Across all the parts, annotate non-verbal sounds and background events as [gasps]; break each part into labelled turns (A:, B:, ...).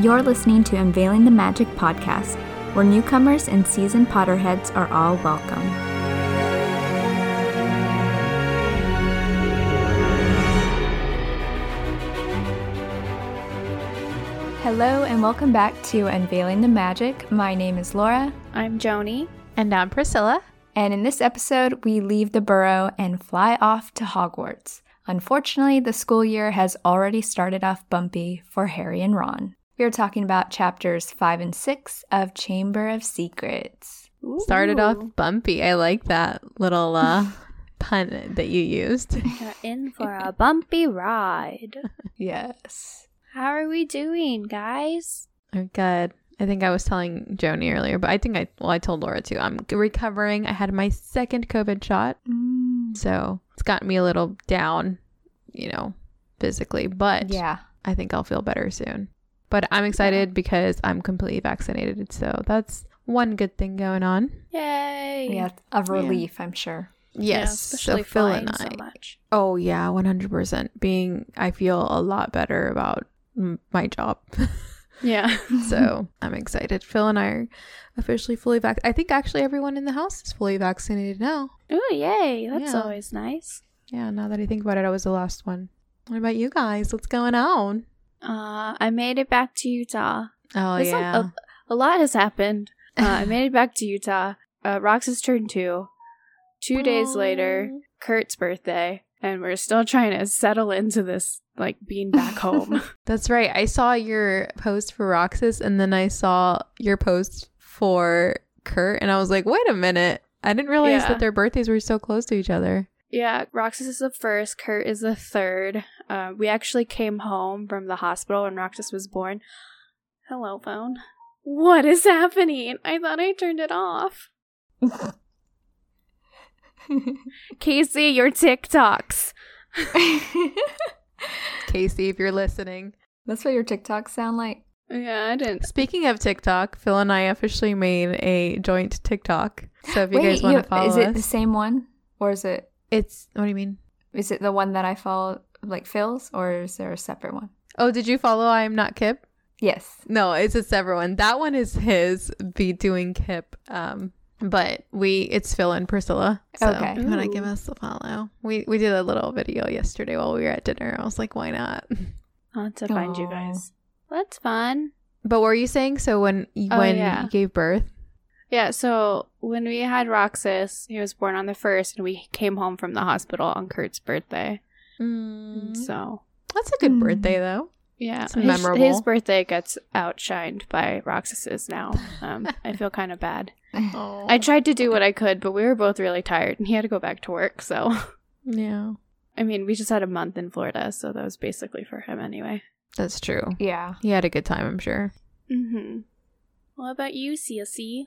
A: You're listening to Unveiling the Magic podcast, where newcomers and seasoned Potterheads are all welcome. Hello, and welcome back to Unveiling the Magic. My name is Laura,
B: I'm Joni.
C: And I'm Priscilla.
A: and in this episode, we leave the burrow and fly off to Hogwarts. Unfortunately, the school year has already started off bumpy for Harry and Ron. We are talking about chapters 5 and 6 of Chamber of Secrets.
C: Started off bumpy. I like that little uh, [laughs] pun that you used. [laughs]
B: You're in for a bumpy ride.
A: Yes.
B: How are we doing, guys?
C: I'm good. I think I was telling Joni earlier, but I think I, well, I told Laura too. I'm recovering. I had my second COVID shot.
A: Mm.
C: So it's gotten me a little down, you know, physically, but
A: Yeah.
C: I think I'll feel better soon. But I'm excited because I'm completely vaccinated. So that's one good thing going on.
B: Yay!
A: Yeah, a relief, I'm sure.
B: Yeah,
C: Yes.
B: especially
C: so Phil and I.
B: so much.
C: Oh yeah, 100%. Being I feel a lot better about mm, my job. [laughs]
B: Yeah.
C: so, I'm excited. Phil and I are officially fully vac I think actually everyone in the house is fully vaccinated now.
B: Oh yay! That's
C: Yeah.
B: always nice.
C: Yeah, now that I think about it, I was the last one. What about you guys? What's going on?
B: Uh, I made it back to Utah.
C: Oh
B: There's
C: yeah.
B: A, a lot has happened. Uh, I [laughs] made it back to Utah. Uh, Roxas turned two. Two days later, Kurt's birthday, and we're still trying to settle into this, like being back [laughs] home. [laughs]
C: That's right. I saw your post for Roxas and then I saw your post for Kurt and I was like, "Wait a minute. I didn't realize
B: Yeah.
C: that their birthdays were so close to each other."
B: Yeah, Roxas is the first, Kurt is the third. Uh, we actually came home from the hospital when Roxas was born. Hello, phone. What is happening? I thought I turned it off. [laughs] Casey, your TikToks. [laughs]
C: Casey, if you're listening.
A: That's what your TikToks sound like.
B: Yeah, I didn't.
C: Speaking of TikTok, Phil and I officially made a joint TikTok. So if you
A: Wait,
C: guys want to follow
A: is it
C: us,
A: the same one? Or is it
C: it's what do you mean?
A: is it the one that I follow like Phil's or is there a separate one?
C: Oh, did you follow I am not Kip?
A: Yes.
C: No, it's a separate one. That one is his be doing Kip. Um, but we it's Phil and Priscilla. So
A: Okay.
C: if you want to give us a follow? We we did a little video yesterday while we were at dinner. I was like, why not? [laughs]
B: I'll have to find you guys. That's fun.
C: But what were you saying? So when
B: Oh,
C: when
B: yeah.
C: you gave birth,
B: Yeah, so when we had Roxas, he was born on the first, and we came home from the hospital on Kurt's birthday.
C: Mm.
B: So
C: that's a good
A: Mm.
C: birthday though.
B: Yeah,
C: It's
B: his,
C: memorable.
B: his birthday gets outshined by Roxas's now. Um, I feel kind of bad. [laughs]
C: Oh,
B: I tried to do what I could, but we were both really tired, and he had to go back to work. So,
C: yeah,
B: I mean, we just had a month in Florida, so that was basically for him anyway.
C: that's true.
A: Yeah.
C: He had a good time, I'm sure.
B: Mm-hmm. What about you, CSC?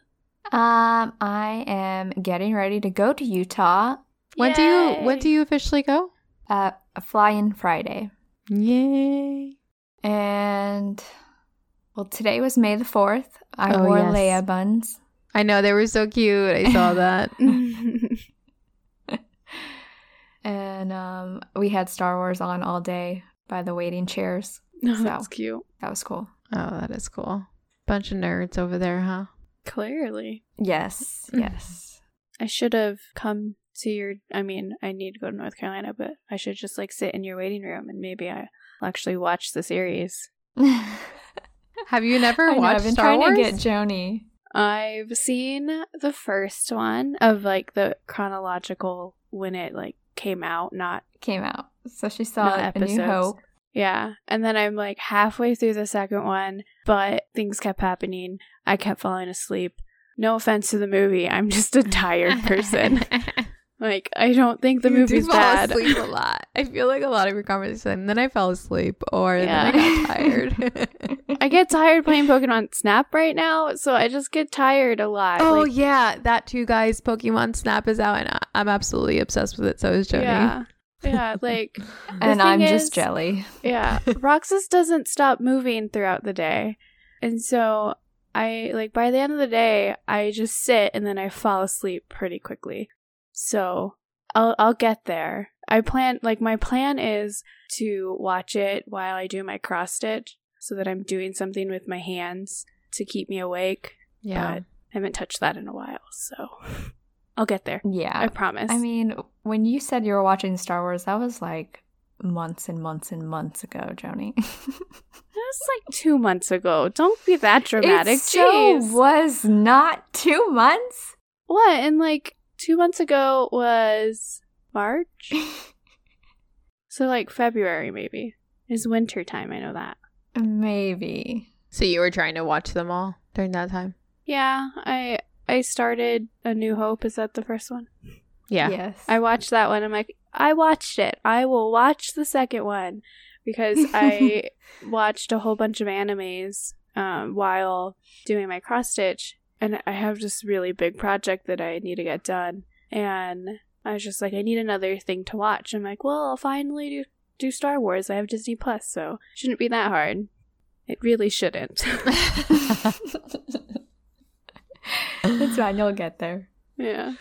A: Um, I am getting ready to go to Utah.
C: When do you when do you officially go?
A: Uh, a fly-in Friday,
C: Yay!
A: and well, today was May the fourth. I
C: Oh,
A: wore
C: yes.
A: Leia buns,
C: I know they were so cute. I saw that. [laughs] [laughs]
A: and um, we had Star Wars on all day by the waiting chairs.
B: no,
A: So.
B: that's cute.
A: That was cool.
C: oh, that is cool. Bunch of nerds over there, huh?
B: Clearly.
A: Yes,
C: Mm.
A: yes.
B: I should have come to your. I mean, I need to go to North Carolina, but I should just like sit in your waiting room and maybe I'll actually watch the series. [laughs]
C: Have you never
A: I know,
C: watched
A: I've been
C: Star
A: trying
C: Wars?
A: to get Joni.
B: I've seen the first one of like the chronological when it like came out, not
A: Came out, so she saw
B: Not
A: A New. Hope.
B: Yeah. And then I'm like halfway through the second one, but things kept happening. I kept falling asleep. No offense to the movie, I'm just a tired person. [laughs] like I don't think the
C: You
B: movie's
C: fall
B: bad.
C: asleep a lot. I feel like a lot of your conversation. Then I fell asleep, or
B: Yeah.
C: then I got tired. [laughs] [laughs]
B: I get tired playing Pokemon Snap right now, so I just get tired a lot.
C: oh
B: Like,
C: yeah, that too, guys. Pokemon Snap is out, and I- I'm absolutely obsessed with it. So is Joni.
B: yeah, yeah. Like, [laughs]
A: and I'm
B: is-
A: just jelly.
B: yeah, [laughs] Roxas doesn't stop moving throughout the day, and so I like by the end of the day, I just sit and then I fall asleep pretty quickly. So I'll I'll get there. I plan like my plan is to watch it while I do my cross stitch. so that I'm doing something with my hands to keep me awake.
C: Yeah.
B: But I haven't touched that in a while, so [laughs] I'll get there.
A: Yeah.
B: I promise.
A: I mean, when you said you were watching Star Wars, that was like months and months and months ago, Joni. [laughs]
B: that was like two months ago. Don't be that dramatic.
A: It so
B: Jeez.
A: was not two months.
B: What? And like two months ago was March? [laughs] so like February maybe. Is winter time, I know that.
A: Maybe.
C: So you were trying to watch them all during that time?
B: Yeah, I I started A New Hope. Is that the first one?
C: Yeah.
A: Yes.
B: I watched that one. I'm like, I watched it. I will watch the second one because [laughs] I watched a whole bunch of animes um, while doing my cross stitch, and I have this really big project that I need to get done. And I was just like, I need another thing to watch. I'm like, well, I'll finally do do Star Wars. I have Disney Plus, so shouldn't be that hard. It really shouldn't. [laughs]
A: it's fine. You'll get there. [laughs]
B: yeah.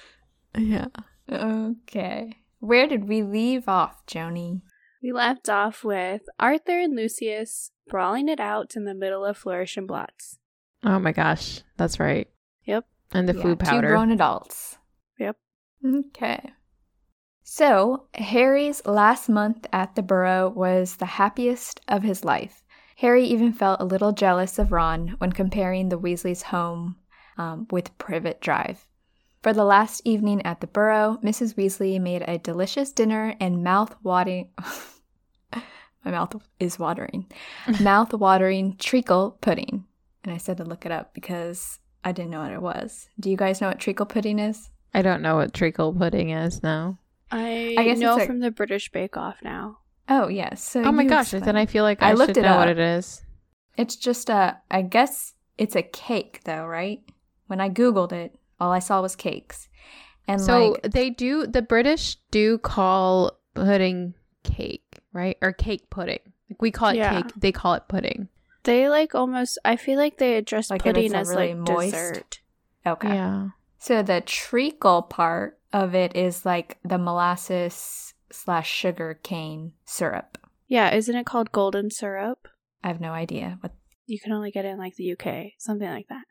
C: yeah.
A: Okay. Where did we leave off, Joni?
B: We left off with Arthur and Lucius brawling it out in the middle of Flourish and Blotts.
C: Oh my gosh. That's right.
B: Yep.
C: And the
A: Yeah,
C: food
A: Two grown adults.
B: Yep.
A: Okay. So, Harry's last month at the Burrow was the happiest of his life. Harry even felt a little jealous of Ron when comparing the Weasleys' home um, with Privet Drive. For the last evening at the Burrow, Mrs. Weasley made a delicious dinner and mouth-watering. [laughs] My mouth is watering. [laughs] mouth-watering treacle pudding. And I said to look it up because I didn't know what it was. Do you guys know what treacle pudding is?
C: I don't know what treacle pudding is now.
B: I,
A: I guess
B: know
A: it's a-
B: from the British Bake Off now.
A: Oh yes. So
C: oh my
A: you
C: gosh. Then. I feel like
A: I
C: I,
A: looked
C: should
A: it
C: know what it is.
A: It's just a. I guess it's a cake though, right? When I googled it, all I saw was cakes, and
C: So
A: like
C: they do, the British do call pudding cake, right? Or cake pudding. Like we call it
B: Yeah.
C: cake, they call it pudding.
B: They like almost. I feel like they address
A: Like
B: pudding
A: a
B: as
A: really
B: like
A: moist-
B: dessert.
A: okay.
C: Yeah.
A: So the treacle part of it is like the molasses slash sugar cane syrup.
B: Yeah, isn't it called golden syrup?
A: I have no idea what.
B: You can only get it in like the UK, something like that.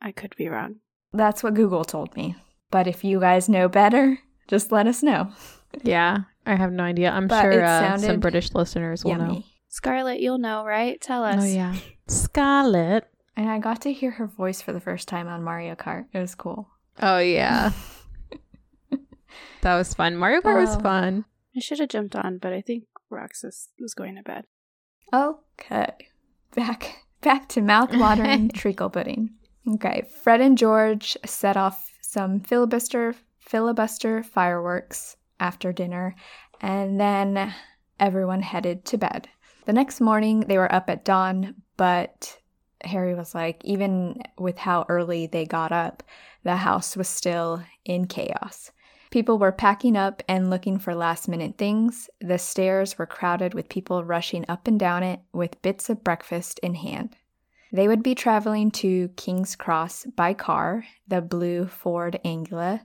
B: I could be wrong.
A: That's what Google told me. But if you guys know better, just let us know.
C: Yeah. I have no idea. I'm
A: But
C: sure uh, some British listeners will know.
A: Yummy.
B: Scarlett, you'll know, right? Tell us.
C: Oh, yeah. Scarlet.
A: And I got to hear her voice for the first time on Mario Kart. It was cool.
C: Oh, yeah. [laughs] that was fun. Mario Kart was
A: Oh.
C: fun.
B: I should have jumped on, but I think Roxas was going to bed.
A: Okay. Back back to mouth-watering [laughs] treacle pudding. Okay. Fred and George set off some filibuster filibuster fireworks after dinner, and then everyone headed to bed. The next morning they were up at dawn, but Harry was like, even with how early they got up, the house was still in chaos. People were packing up and looking for last minute things. The stairs were crowded with people rushing up and down it with bits of breakfast in hand. They would be traveling to King's Cross by car, the blue Ford Anglia.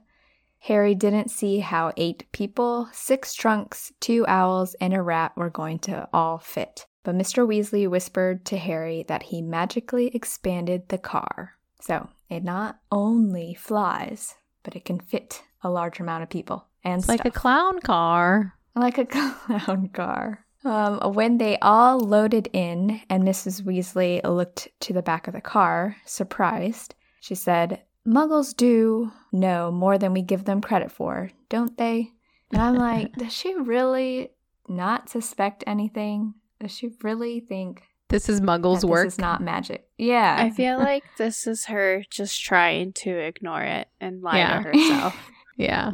A: Harry didn't see how eight people, six trunks, two owls, and a rat were going to all fit. But Mr. Weasley whispered to Harry that he magically expanded the car. So it not only flies, but it can fit a large amount of people and
C: It's like a clown car.
A: like a [laughs] clown car. Um, when they all loaded in and Mrs. Weasley looked to the back of the car, surprised, she said, Muggles do know more than we give them credit for, don't they? And I'm like, [laughs] does she really not suspect anything? Does she really think
C: This is Muggles work.
A: this is not magic? Yeah.
B: I feel like this is her just trying to ignore it and lie
C: Yeah.
B: to herself. [laughs]
C: yeah,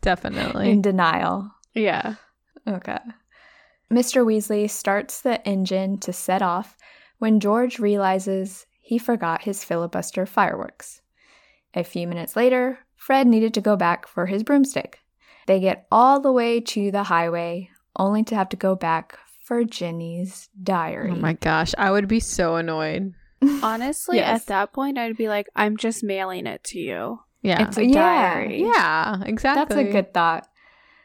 C: definitely.
A: in denial.
B: yeah.
A: Okay. Mr. Weasley starts the engine to set off when George realizes he forgot his filibuster fireworks. A few minutes later, Fred needed to go back for his broomstick. They get all the way to the highway, only to have to go back for Ginny's diary.
C: oh my gosh, I would be so annoyed. [laughs]
B: Honestly,
A: Yes.
B: at that point, I'd be like, I'm just mailing it to you.
C: Yeah,
B: It's a
A: Yeah.
B: diary.
C: yeah, exactly.
A: That's a good thought.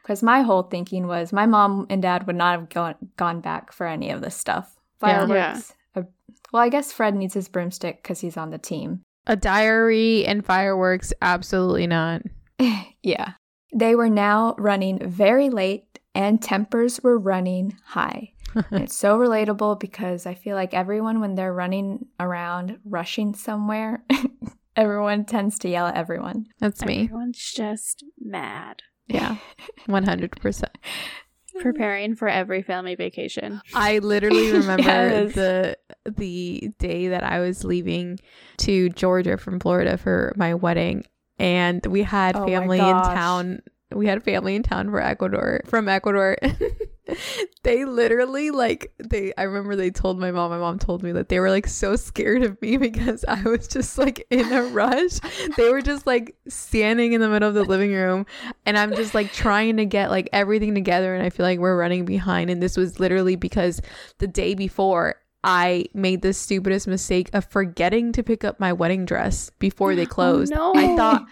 A: Because my whole thinking was my mom and dad would not have gone, gone back for any of this stuff.
C: Yeah.
A: Fireworks, a well, I guess Fred needs his broomstick because he's on the team.
C: A diary and fireworks, absolutely not. [laughs]
A: yeah. They were now running very late and tempers were running high. it's so relatable because I feel like everyone, when they're running around rushing somewhere, [laughs] everyone tends to yell at everyone.
C: That's me.
B: Everyone's just mad.
C: Yeah, [laughs] 100%.
B: Preparing for every family vacation.
C: I literally [laughs] remember
A: Yes.
C: the the day that I was leaving to Georgia from Florida for my wedding and we had
A: Oh
C: family in town. We had family in town for Ecuador from Ecuador. [laughs] [laughs] they literally like they I remember they told my mom, my mom told me that they were like so scared of me [laughs] because I was just like in a rush. They were just like standing in the middle of the living room and I'm just like trying to get like everything together and I feel like we're running behind and this was literally because the day before I made the stupidest mistake of forgetting to pick up my wedding dress before they [gasps] oh, closed.
B: no.
C: I thought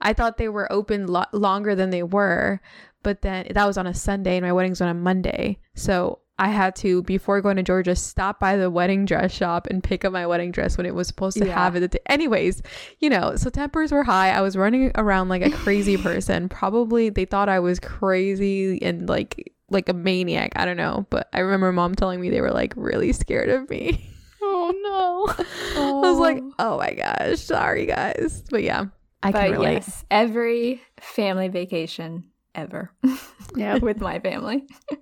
C: I thought they were open lo- longer than they were, but then that was on a Sunday and my wedding's on a Monday. So I had to before going to Georgia stop by the wedding dress shop and pick up my wedding dress when it was supposed to
A: Yeah.
C: have it. Anyways, you know, so tempers were high. I was running around like a crazy [laughs] person. Probably they thought I was crazy and like like a maniac. I don't know, but I remember mom telling me they were like really scared of me. [laughs]
B: Oh no. [laughs]
C: I was like, oh. oh my gosh, sorry guys. But yeah, I
A: but
C: can relate.
A: yes, every family vacation ever [laughs]
B: Yeah. [laughs]
A: with my family. [laughs]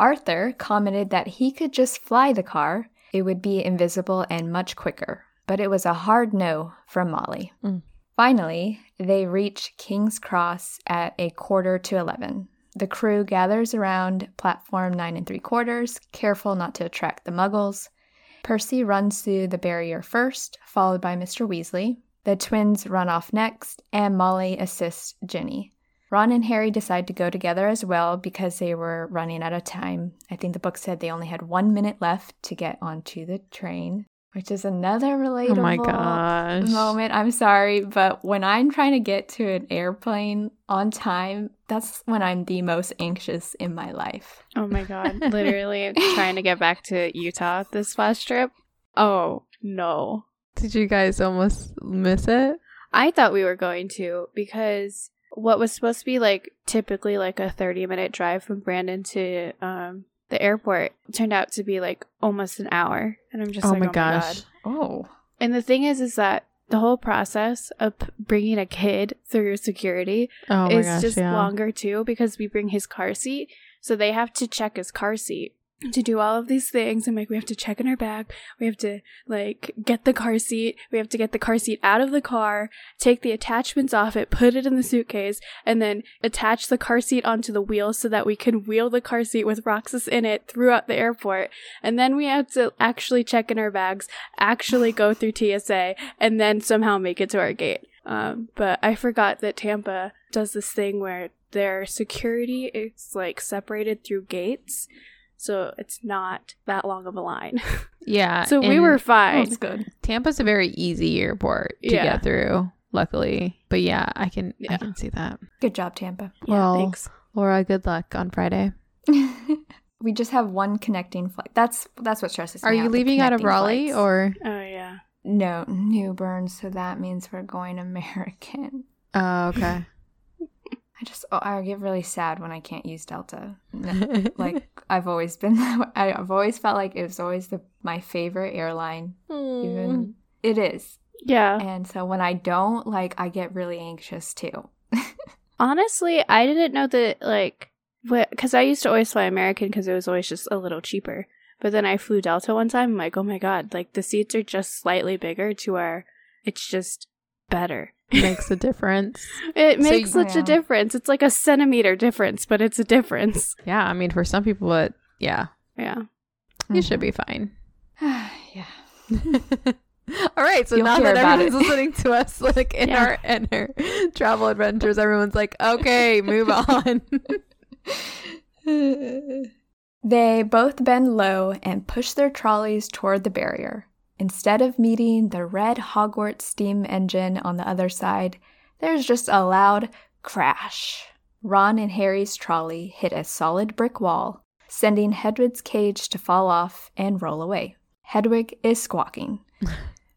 A: Arthur commented that he could just fly the car, it would be invisible and much quicker, but it was a hard no from Molly.
C: Mm.
A: Finally, they reach King's Cross at a quarter to 11. The crew gathers around platform nine and three quarters, careful not to attract the muggles. Percy runs through the barrier first, followed by Mr. Weasley. The twins run off next, and Molly assists Ginny. Ron and Harry decide to go together as well because they were running out of time. I think the book said they only had one minute left to get onto the train, which is another relatable
C: Oh my gosh.
A: moment. I'm sorry, but when I'm trying to get to an airplane on time, that's when I'm the most anxious in my life.
B: Oh my god. [laughs] Literally trying to get back to Utah this last trip. Oh no.
C: Did you guys almost miss it?
B: I thought we were going to because what was supposed to be like typically like a 30 minute drive from Brandon to um the airport turned out to be like almost an hour and I'm just
C: oh
B: like
C: my
B: oh
C: gosh.
B: my god.
A: Oh.
B: And the thing is is that the whole process of p- bringing a kid through security
C: Oh
B: is
C: gosh.
B: just
C: yeah.
B: longer too because we bring his car seat. So they have to check his car seat to do all of these things. And like, we have to check in our bag. We have to like get the car seat. We have to get the car seat out of the car, take the attachments off it, put it in the suitcase, and then attach the car seat onto the wheel so that we can wheel the car seat with Roxas in it throughout the airport. And then we have to actually check in our bags, actually go through TSA, and then somehow make it to our gate. Um, but I forgot that Tampa does this thing where their security is like separated through gates, so it's not that long of a line. [laughs]
C: Yeah.
B: so we were fine.
A: Oh, that's good.
C: Tampa's a very easy airport to
B: Yeah.
C: get through, luckily. But yeah, I can I can see that.
A: Good job, Tampa.
B: Yeah,
C: Well,
B: thanks.
C: Laura, good luck on Friday. [laughs] [laughs]
A: we just have one connecting flight. That's that's what stresses
C: Are
A: me Are
C: you
A: out,
C: leaving out of Raleigh
A: flights.
C: or
B: Oh yeah.
A: no New Bern? So that means we're going American.
C: Oh, okay.
A: I just oh, I get really sad when I can't use Delta. [laughs] No, like I've always been, [laughs] I've always felt like it was always the my favorite airline.
C: Mm.
A: Even it is,
B: Yeah.
A: and so when I don't, like, I get really anxious too. [laughs]
B: Honestly, I didn't know that like because I used to always fly American because it was always just a little cheaper. But then I flew Delta one time. I'm like, oh my god, like the seats are just slightly bigger to where it's just better.
C: Makes a difference. [laughs]
B: It makes such a difference. It's like a centimeter difference, but it's a difference. [laughs]
C: Yeah, I mean for some people it yeah,
B: Yeah.
C: you should mm-hmm. be fine. [sighs]
A: yeah. [laughs]
C: All right, so
A: You'll
C: now that everyone's listening to us like in
B: Yeah.
C: our in our travel adventures, everyone's like, okay, move on.
A: They both bend low and push their trolleys toward the barrier. Instead of meeting the red Hogwarts steam engine on the other side, there's just a loud crash. Ron and Harry's trolley hit a solid brick wall, sending Hedwig's cage to fall off and roll away. Hedwig is squawking. [laughs]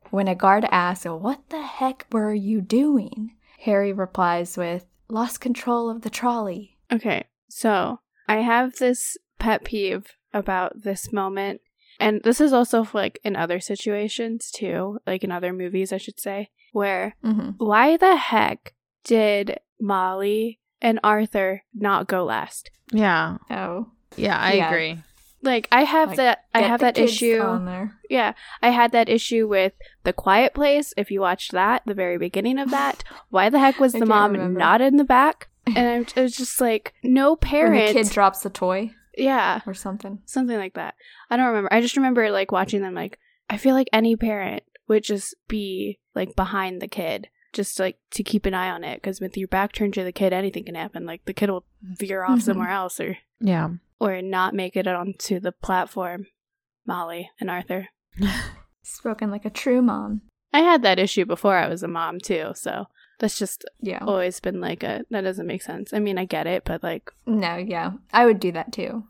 A: when a guard asks, What the heck were you doing? Harry replies with, Lost control of the trolley.
B: Okay, so I have this pet peeve about this moment. And this is also like in other situations too, like in other movies, I should say, where
A: Mm-hmm.
B: why the heck did Molly and Arthur not go last?
C: Yeah.
A: Oh.
C: Yeah, I
A: Yeah.
C: agree.
B: Like I have
A: Like,
B: that I have that issue.
A: on there.
B: Yeah, I had that issue with The Quiet Place. If you watched that, the very beginning of that, [laughs] why the heck was the mom
A: remember.
B: not in the back? [laughs] And I'm, I was just like, no
A: When
B: parent.
A: the kid drops the toy
B: yeah,
A: or something.
B: something like that. I don't remember. I just remember like watching them. Like, I feel like any parent would just be like behind the kid, just like to keep an eye on it. Because with your back turned to the kid, anything can happen. Like the kid will veer off
A: Mhm.
B: somewhere else, or
C: Yeah.
B: or not make it onto the platform. Molly and Arthur. [laughs]
A: Spoken like a true mom.
B: I had that issue before I was a mom too, so that's just
A: Yeah.
B: always been like a that doesn't make sense. I mean, I get it, but like
A: No, yeah. I would do that too.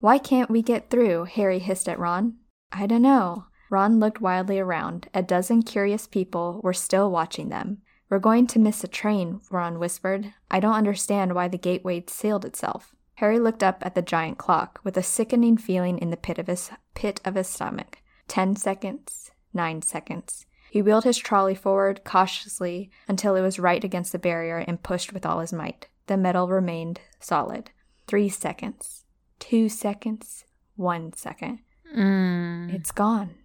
A: Why can't we get through? Harry hissed at Ron. I don't know. Ron looked wildly around. A dozen curious people were still watching them. We're going to miss a train, Ron whispered. I don't understand why the gateway sealed itself. Harry looked up at the giant clock with a sickening feeling in the pit of his pit of his stomach. Ten seconds, nine seconds. He wheeled his trolley forward cautiously until it was right against the barrier and pushed with all his might. The metal remained solid. Three seconds, two seconds, one second.
C: Mm.
A: It's gone.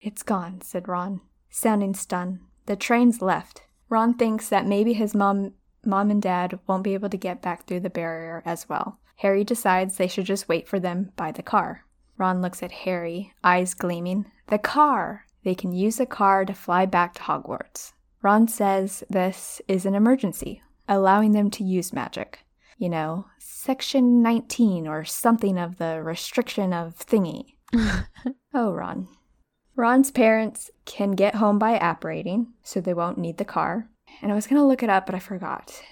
A: It's gone, said Ron, sounding stunned. The train's left. Ron thinks that maybe his mom mom and dad won't be able to get back through the barrier as well. Harry decides they should just wait for them by the car. Ron looks at Harry, eyes gleaming. The car! They can use a car to fly back to Hogwarts. Ron says this is an emergency, allowing them to use magic. You know, Section 19 or something of the restriction of thingy. [laughs] Oh, Ron. Ron's parents can get home by apparating, so they won't need the car. And I was going to look it up, but I forgot.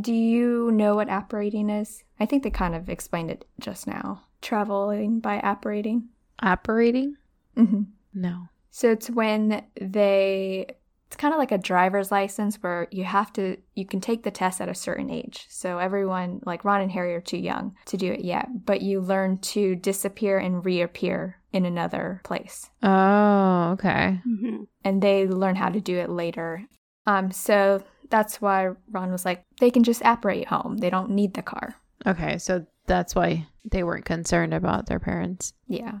A: Do you know what apparating is? I think they kind of explained it just now. Traveling by apparating.
C: Apparating?
A: hmm
C: No.
A: So it's when they, it's kind of like a driver's license where you have to, you can take the test at a certain age. So everyone, like Ron and Harry, are too young to do it yet, but you learn to disappear and reappear in another place.
C: Oh, okay.
A: and they learn how to do it later. Um, so that's why Ron was like, they can just apparate home. They don't need the car.
C: Okay, so that's why they weren't concerned about their parents.
A: Yeah.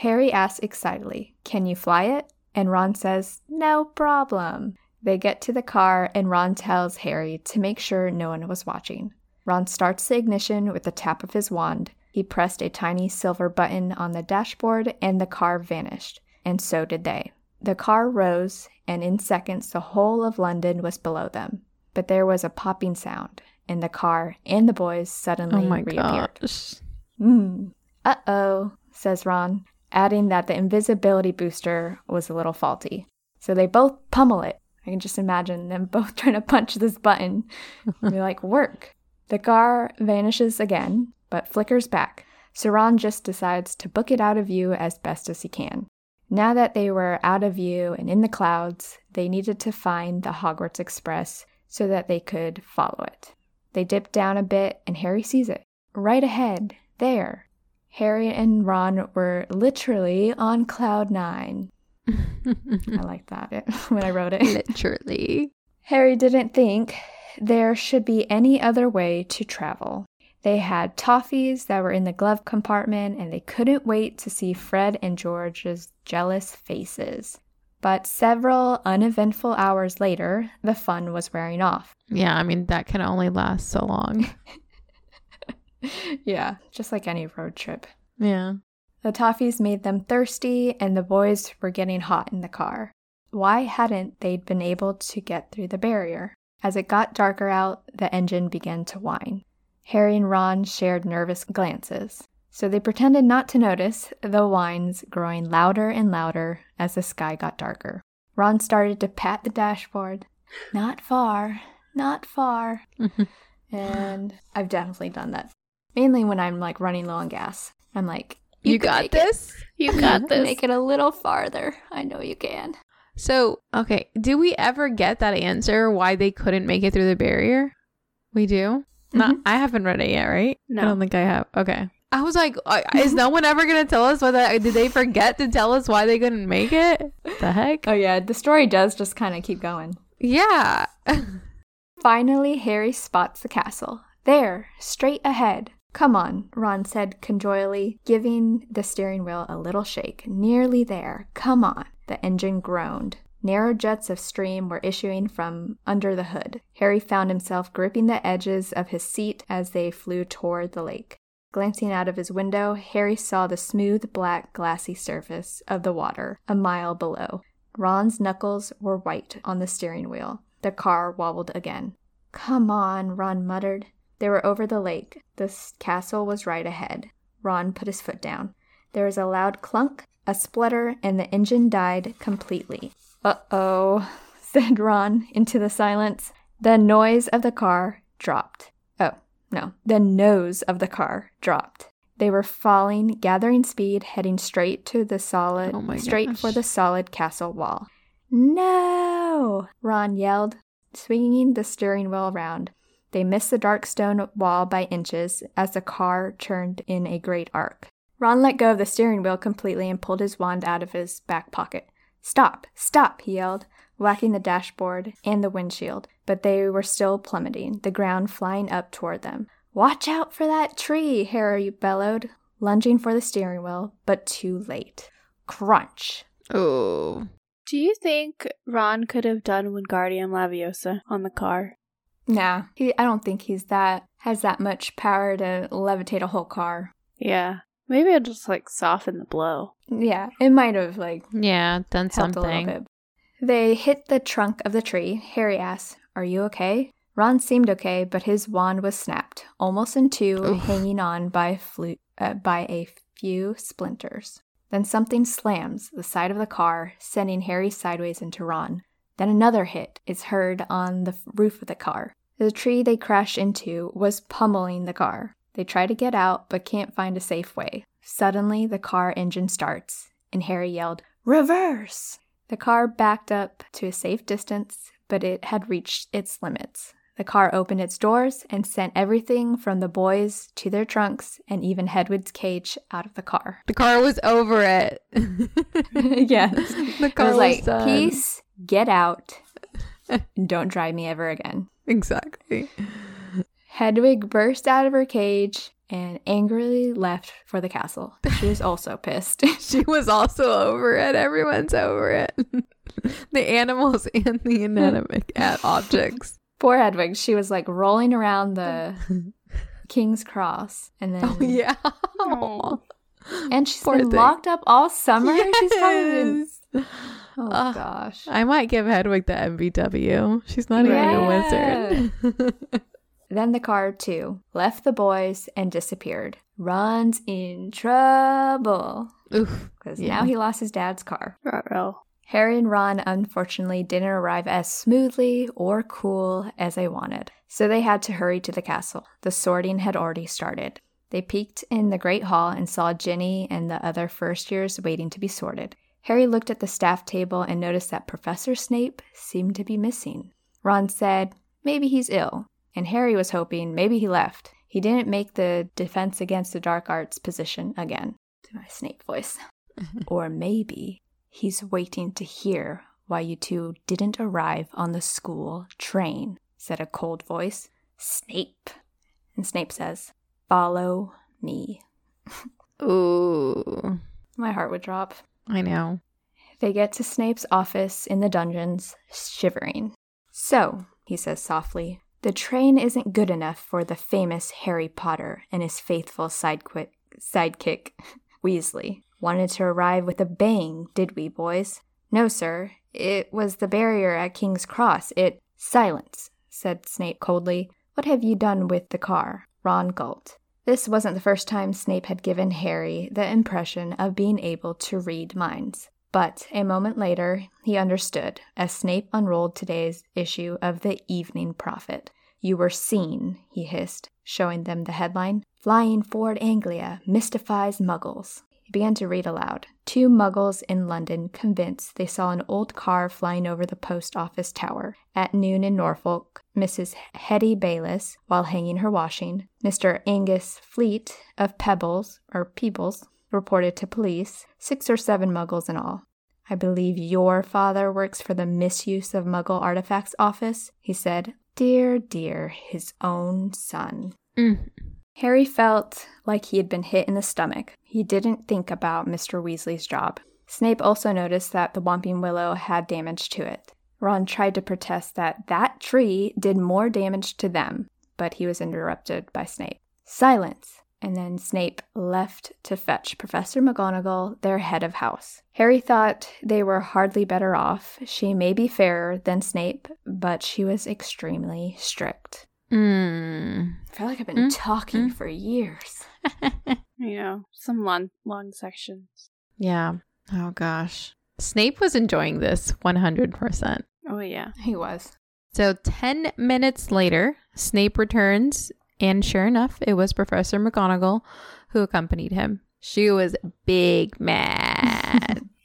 A: Harry asks excitedly, Can you fly it? And Ron says, No problem. They get to the car, and Ron tells Harry to make sure no one was watching. Ron starts the ignition with the tap of his wand. He pressed a tiny silver button on the dashboard, and the car vanished. And so did they. The car rose, and in seconds the whole of London was below them. But there was a popping sound, and the car and the boys suddenly
C: oh my
A: reappeared.
C: gosh.
A: Mm. Uh oh, says Ron, adding that the invisibility booster was a little faulty. So they both pummel it. I can just imagine them [laughs] both trying to punch this button. be like, [laughs] work. The car vanishes again, but flickers back. So Ron just decides to book it out of view as best as he can. Now that they were out of view and in the clouds, they needed to find the Hogwarts Express so that they could follow it. They dip down a bit, and Harry sees it. Right ahead, there. Harry and Ron were literally on cloud nine. [laughs] I like that [laughs] when I wrote it.
C: Literally.
A: Harry didn't think there should be any other way to travel. They had toffees that were in the glove compartment, and they couldn't wait to see Fred and George's jealous faces. But several uneventful hours later, the fun was wearing off.
C: Yeah, I mean, that can only last so long. [laughs] [laughs]
A: yeah, just like any road trip.
C: Yeah.
A: The toffees made them thirsty, and the boys were getting hot in the car. Why hadn't they been able to get through the barrier? As it got darker out, the engine began to whine. Harry and Ron shared nervous glances, so they pretended not to notice the whines growing louder and louder as the sky got darker. Ron started to pat the dashboard. Not far, not far. [laughs] and I've definitely done that. Mainly when I'm like running low on gas. I'm like,
C: You,
A: could
C: got
A: make it.
C: this?
B: You got [laughs] this.
A: Make it a little farther. I know you can.
C: So, okay, do we ever get that answer why they couldn't make it through the barrier? We do? Not
A: Mhm.
C: I haven't read it yet, right?
B: No.
C: I don't think I have. Okay. I was like, [laughs] is no one ever going to tell us whether did they forget to tell us why they couldn't make it? The heck?
A: Oh, yeah, the story does just kind of keep going.
C: Yeah. [laughs]
A: Finally, Harry spots the castle. There, straight ahead. Come on, Ron said conjointly, giving the steering wheel a little shake. Nearly there. Come on. The engine groaned. Narrow jets of steam were issuing from under the hood. Harry found himself gripping the edges of his seat as they flew toward the lake. Glancing out of his window, Harry saw the smooth, black, glassy surface of the water a mile below. Ron's knuckles were white on the steering wheel. The car wobbled again. Come on, Ron muttered. They were over the lake. The castle was right ahead. Ron put his foot down. There was a loud clunk, a splutter, and the engine died completely. Uh oh, [laughs] said Ron into the silence. The noise of the car dropped. Oh, no, the nose of the car dropped. They were falling, gathering speed, heading straight to the solid,
C: Oh
A: straight for the solid castle wall. No! Ron yelled, swinging the steering wheel around. They missed the dark stone wall by inches as the car turned in a great arc. Ron let go of the steering wheel completely and pulled his wand out of his back pocket. Stop! Stop! he yelled, whacking the dashboard and the windshield, but they were still plummeting, the ground flying up toward them. Watch out for that tree, Harry bellowed, lunging for the steering wheel, but too late. Crunch!
C: Oh.
B: Do you think Ron could have done Wingardium Leviosa on the car?
A: Nah, he, I don't think he's that has that much power to levitate a whole car.
B: Yeah. Maybe it'll just like soften the blow.
A: Yeah, it might have like
C: Yeah, done
A: helped a little
C: something.
A: bit. They hit the trunk of the tree. Harry asks, "Are you okay?" Ron seemed okay, but his wand was snapped, almost in two,
C: Oof.
A: hanging on by flu- uh, by a few splinters. Then something slams the side of the car, sending Harry sideways into Ron. Then another hit is heard on the roof of the car. The tree they crashed into was pummeling the car. They try to get out, but can't find a safe way. Suddenly, the car engine starts, and Harry yelled, Reverse! The car backed up to a safe distance, but it had reached its limits. The car opened its doors and sent everything from the boys to their trunks and even Hedwig's cage out of the car. [laughs]
C: The car was over it. [laughs]
A: yes.
C: The
A: It
C: car
A: was
C: was
A: like,
C: done.
A: peace, get out, don't drive me ever again.
C: Exactly.
A: Hedwig burst out of her cage and angrily left for the castle. She was also pissed. [laughs]
C: She was also over it. Everyone's over it. [laughs] the animals and the inanimate [laughs] objects.
A: Poor Hedwig, she was like rolling around the King's Cross, and then
C: Oh yeah.
B: Aw.
A: and she's
C: Poor
A: been
C: thing.
A: locked up all summer. She's probably been,
C: Yes.
A: Oh
C: Ugh.
A: gosh.
C: I might give Hedwig the MVW. She's not even a wizard. [laughs]
A: Then the car too left the boys and disappeared. Ron's in trouble
C: Oof.
A: because
C: Yeah.
A: now he lost his dad's car.
B: Ruh-roh.
A: Harry and Ron unfortunately didn't arrive as smoothly or cool as they wanted, so they had to hurry to the castle. The sorting had already started. They peeked in the great hall and saw Ginny and the other first years waiting to be sorted. Harry looked at the staff table and noticed that Professor Snape seemed to be missing. Ron said, Maybe he's ill, and Harry was hoping maybe he left. He didn't make the defense against the dark arts position again. To my Snape voice. [laughs] or maybe he's waiting to hear why you two didn't arrive on the school train, said a cold voice. Snape. And Snape says, Follow me. [laughs]
C: Ooh.
A: My heart would drop.
C: I know.
A: They get to Snape's office in the dungeons, shivering. So, he says softly, the train isn't good enough for the famous Harry Potter and his faithful sidequick, sidekick, [laughs] Weasley. Wanted to arrive with a bang, did we, boys? No, sir. It was the barrier at King's Cross. It. Silence, said Snape coldly. What have you done with the car? Ron gulped. This wasn't the first time Snape had given Harry the impression of being able to read minds. But a moment later, he understood as Snape unrolled today's issue of the Evening Prophet. You were seen, he hissed, showing them the headline Flying Ford Anglia mystifies muggles. Began to read aloud. Two muggles in London convinced they saw an old car flying over the post office tower. At noon in Norfolk, Mrs. Hetty Bayliss, while hanging her washing, Mr. Angus Fleet of Pebbles, or Peebles, reported to police, six or seven muggles in all. I believe your father works for the Misuse of Muggle Artifacts Office, he said. Dear, dear, his own son.
C: Mm.
A: Harry felt like he had been hit in the stomach. He didn't think about Mr. Weasley's job. Snape also noticed that the Whomping Willow had damage to it. Ron tried to protest that that tree did more damage to them, but he was interrupted by Snape. Silence! And then Snape left to fetch Professor McGonagall, their head of house. Harry thought they were hardly better off. She may be fairer than Snape, but she was extremely strict.
C: Mm.
A: I feel like I've been
C: Mm,
A: talking
C: mm.
A: for years. [laughs]
B: You know, some long, long sections.
C: Yeah. Oh gosh. Snape was enjoying this 100%.
B: Oh, yeah.
A: He was.
C: So 10 minutes later, Snape returns, and sure enough, it was Professor McGonagall who accompanied him. She was big mad. [laughs]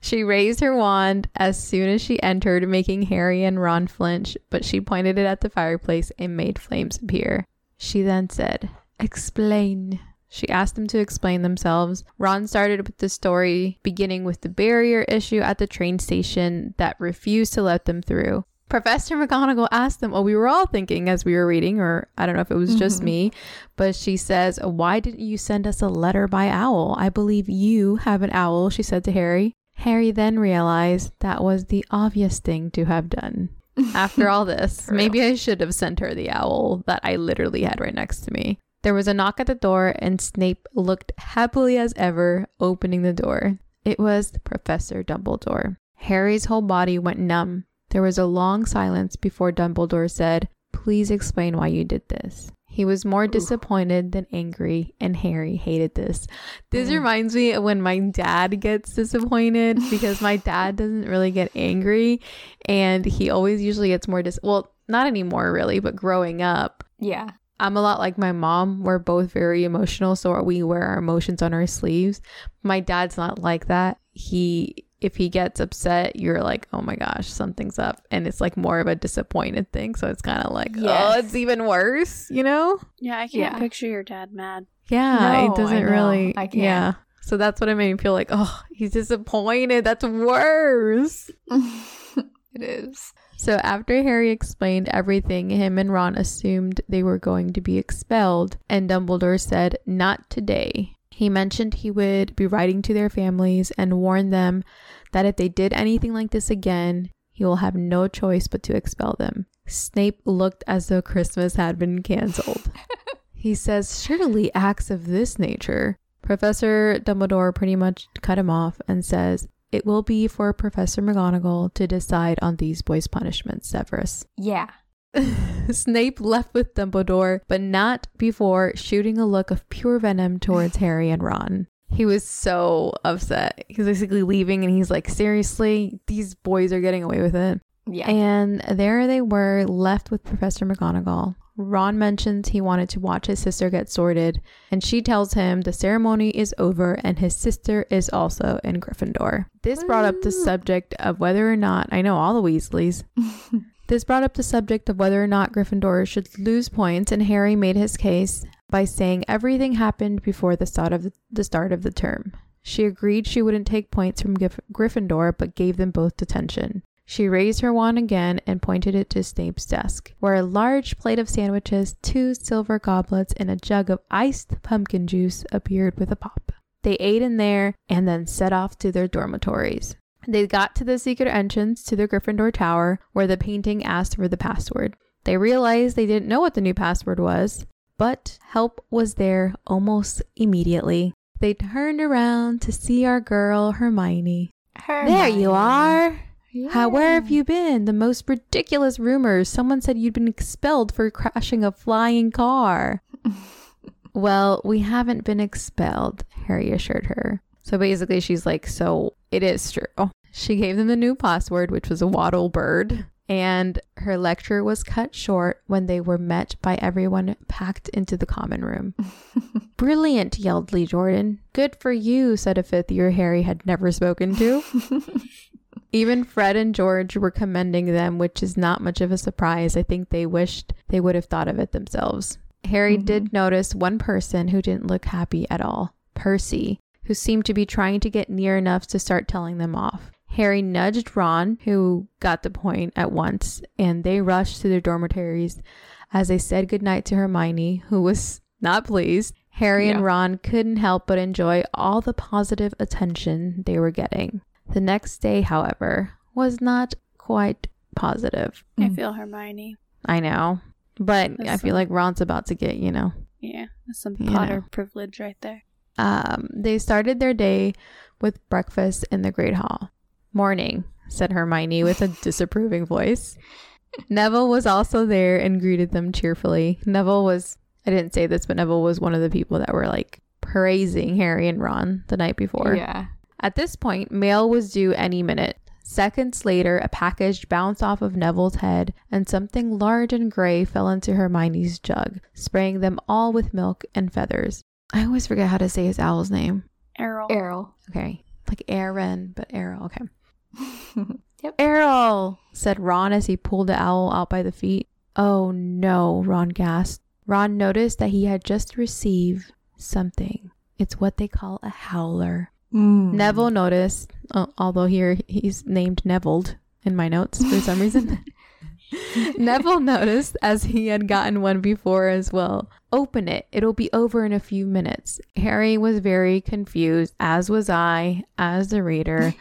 C: she raised her wand as soon as she entered, making Harry and Ron flinch, but she pointed it at the fireplace and made flames appear. She then said, Explain. She asked them to explain themselves. Ron started with the story, beginning with the barrier issue at the train station that refused to let them through. Professor McGonagall asked them, well, we were all thinking as we were reading, or I don't know if it was just
A: Mhm.
C: me, but she says, Why didn't you send us a letter by owl? I believe you have an owl, she said to Harry. Harry then realized that was the obvious thing to have done. After all [laughs] this, maybe I should have sent her the owl that I literally had right next to me. There was a knock at the door, and Snape looked happily as ever, opening the door. It was Professor Dumbledore. Harry's whole body went numb. There was a long silence before Dumbledore said, Please explain why you did this. He was more disappointed than angry, and Harry hated this. This
A: Mm.
C: reminds me of when my dad gets disappointed [laughs] because my dad doesn't really get angry, and he always usually gets more dis. Well, not anymore, really, but growing up,
A: yeah.
C: I'm a lot like my mom. We're both very emotional, so we wear our emotions on our sleeves. My dad's not like that. He if he gets upset, you're like, "Oh my gosh, something's up." And it's like more of a disappointed thing, so it's kind of like, "Oh, it's even worse," you know?
B: Yeah, I can't
A: Yeah.
B: picture your dad mad.
C: Yeah,
A: No,
C: it doesn't
A: I
C: really
A: I can't.
C: Yeah. So that's what it made me feel like, "Oh, he's disappointed. That's worse." [laughs]
A: it is.
C: So after Harry explained everything, him and Ron assumed they were going to be expelled, and Dumbledore said, Not today. He mentioned he would be writing to their families and warn them that if they did anything like this again, he will have no choice but to expel them. Snape looked as though Christmas had been cancelled. [laughs] he says, Surely acts of this nature. Professor Dumbledore pretty much cut him off and says, it will be for Professor McGonagall to decide on these boys' punishments, Severus.
A: Yeah. [laughs]
C: Snape left with Dumbledore, but not before shooting a look of pure venom towards [laughs] Harry and Ron. He was so upset. He's basically leaving and he's like, seriously, these boys are getting away with it.
A: Yeah.
C: And there they were, left with Professor McGonagall. Ron mentions he wanted to watch his sister get sorted, and she tells him the ceremony is over and his sister is also in Gryffindor. This brought up the subject of whether or not, I know all the Weasleys, [laughs] this brought up the subject of whether or not Gryffindor should lose points, and Harry made his case by saying everything happened before the start of the, start of the term. She agreed she wouldn't take points from Gryff- Gryffindor, but gave them both detention. She raised her wand again and pointed it to Snape's desk, where a large plate of sandwiches, two silver goblets, and a jug of iced pumpkin juice appeared with a pop. They ate in there and then set off to their dormitories. They got to the secret entrance to the Gryffindor Tower, where the painting asked for the password. They realized they didn't know what the new password was, but help was there almost immediately. They turned around to see our girl, Hermione. There you are! How where have you been? The most ridiculous rumors. Someone said you'd been expelled for crashing a flying car. [laughs] well, we haven't been expelled, Harry assured her. So basically she's like, so it is true. She gave them the new password, which was a wattle bird. and her lecture was cut short when they were met by everyone packed into the common room. [laughs] Brilliant, yelled Lee Jordan. Good for you, said a fifth year Harry had never spoken to. [laughs] Even Fred and George were commending them, which is not much of a surprise. I think they wished they would have thought of it themselves. Harry
A: Mhm.
C: did notice one person who didn't look happy at all Percy, who seemed to be trying to get near enough to start telling them off. Harry nudged Ron, who got the point at once, and they rushed to their dormitories as they said goodnight to Hermione, who was not pleased. Harry and Ron couldn't help but enjoy all the positive attention they were getting. The next day, however, was not quite positive.
B: I
A: Mm.
B: feel Hermione.
C: I know, but I
B: That's
C: feel
B: some-
C: like Ron's about to get, you know.
B: Yeah, that's some
C: You
B: Potter
C: know.
B: privilege right there.
C: Um, they started their day with breakfast in the Great Hall. Morning, said Hermione with a [laughs] disapproving voice. Neville was also there and greeted them cheerfully. Neville was, I didn't say this, but Neville was one of the people that were like praising Harry and Ron the night before.
A: Yeah.
C: At this point, mail was due any minute. Seconds later, a package bounced off of Neville's head, and something large and gray fell into Hermione's jug, spraying them all with milk and feathers. I always forget how to say his owl's name.
B: Errol.
A: Errol.
C: Okay. Like Aaron, but Errol. Okay. [laughs]
A: yep.
C: Errol, said Ron as he pulled the owl out by the feet. Oh no, Ron gasped. Ron noticed that he had just received something. It's what they call a howler.
A: Mm.
C: Neville noticed, uh, although here he's named Nevilled in my notes for some reason. [laughs] [laughs] Neville noticed as he had gotten one before as well. Open it. It'll be over in a few minutes. Harry was very confused, as was I, as the reader,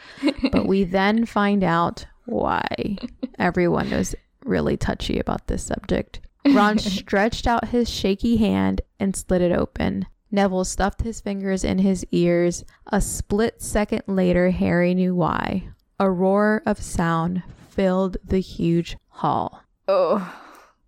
C: but we [laughs] then find out why. Everyone was really touchy about this subject. Ron [laughs] stretched out his shaky hand and slid it open. Neville stuffed his fingers in his ears. A split second later, Harry knew why. A roar of sound filled the huge hall.
A: Oh,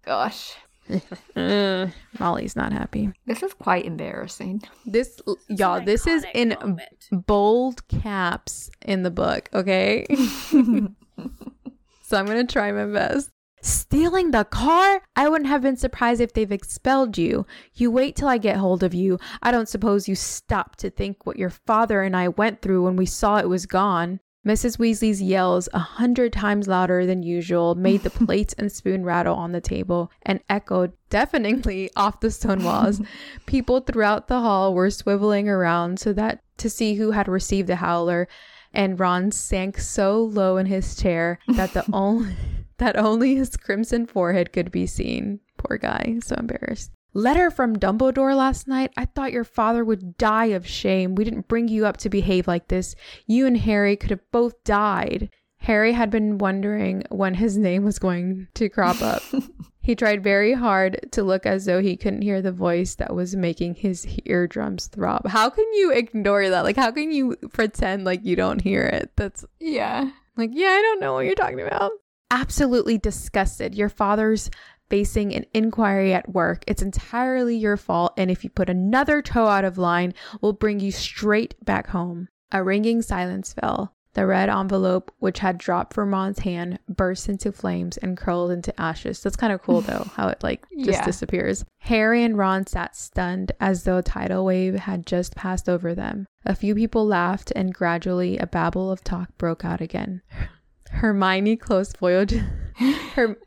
A: gosh. [laughs]
C: Uh, Molly's not happy.
A: This is quite embarrassing.
C: This, y'all,
B: an
C: this is in
B: moment.
C: bold caps in the book, okay? [laughs] so I'm going to try my best. Stealing the car? I wouldn't have been surprised if they've expelled you. You wait till I get hold of you. I don't suppose you stopped to think what your father and I went through when we saw it was gone. Mrs. Weasley's yells, a hundred times louder than usual, made the [laughs] plates and spoon rattle on the table and echoed deafeningly off the stone walls. [laughs] People throughout the hall were swiveling around so that to see who had received the howler, and Ron sank so low in his chair that the [laughs] only that only his crimson forehead could be seen. Poor guy, so embarrassed. Letter from Dumbledore last night. I thought your father would die of shame. We didn't bring you up to behave like this. You and Harry could have both died. Harry had been wondering when his name was going to crop up. [laughs] he tried very hard to look as though he couldn't hear the voice that was making his eardrums throb. How can you ignore that? Like, how can you pretend like you don't hear it? That's
A: yeah.
C: like, yeah, I don't know what you're talking about. Absolutely disgusted. Your father's facing an inquiry at work. It's entirely your fault, and if you put another toe out of line, we'll bring you straight back home. A ringing silence fell. The red envelope, which had dropped from Ron's hand, burst into flames and curled into ashes. That's kind of cool, [laughs] though, how it like just
A: Yeah.
C: disappears. Harry and Ron sat stunned as though a tidal wave had just passed over them. A few people laughed, and gradually a babble of talk broke out again. [laughs] Hermione closed voyage. [laughs] Her.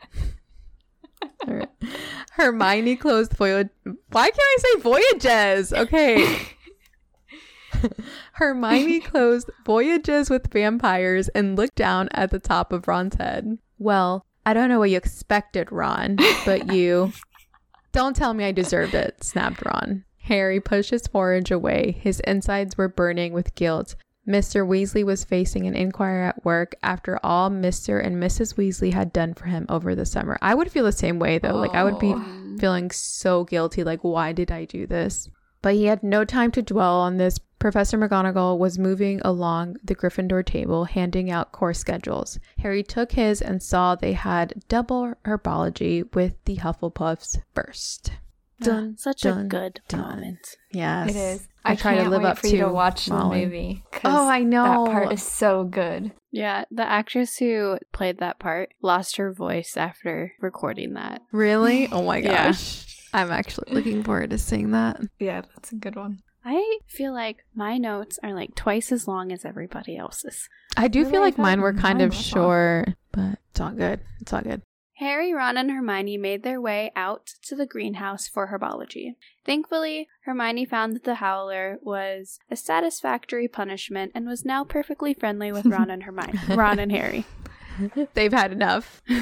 C: Hermione closed voyage. Why can't I say voyages? Okay. [laughs] Hermione closed voyages with vampires and looked down at the top of Ron's head. Well, I don't know what you expected, Ron, but [laughs] you. Don't tell me I deserved it, snapped Ron. Harry pushed his porridge away. His insides were burning with guilt. Mr. Weasley was facing an inquiry at work after all Mr. and Mrs. Weasley had done for him over the summer. I would feel the same way though. Like I would be
A: Oh.
C: feeling so guilty like why did I do this? But he had no time to dwell on this. Professor McGonagall was moving along the Gryffindor table handing out course schedules. Harry took his and saw they had double herbology with the Hufflepuffs first. Ah, dun,
B: Such a good
C: dun.
B: moment.
C: Yes.
A: It is.
C: I
A: I,
C: try to
A: can't
C: live
A: wait
C: up
A: for you to
C: to
A: watch
C: Molly.
A: the movie.
C: Oh, I know.
A: That part is so good.
B: Yeah, the actress who played that part lost her voice after recording that.
C: Really? [laughs] Oh my
B: Yeah.
C: gosh. I'm actually looking forward to seeing that.
A: Yeah, that's a good one.
B: I feel like my notes are like twice as long as everybody else's.
C: I do
A: Really?
C: feel
A: I
C: like mine were kind
A: mine
C: of
A: was long.
C: short, but it's all good. It's all good.
B: Harry, Ron, and Hermione made their way out to the greenhouse for herbology. Thankfully, Hermione found that the Howler was a satisfactory punishment and was now perfectly friendly with Ron and Hermione, [laughs] Ron and Harry.
C: They've had enough. [laughs]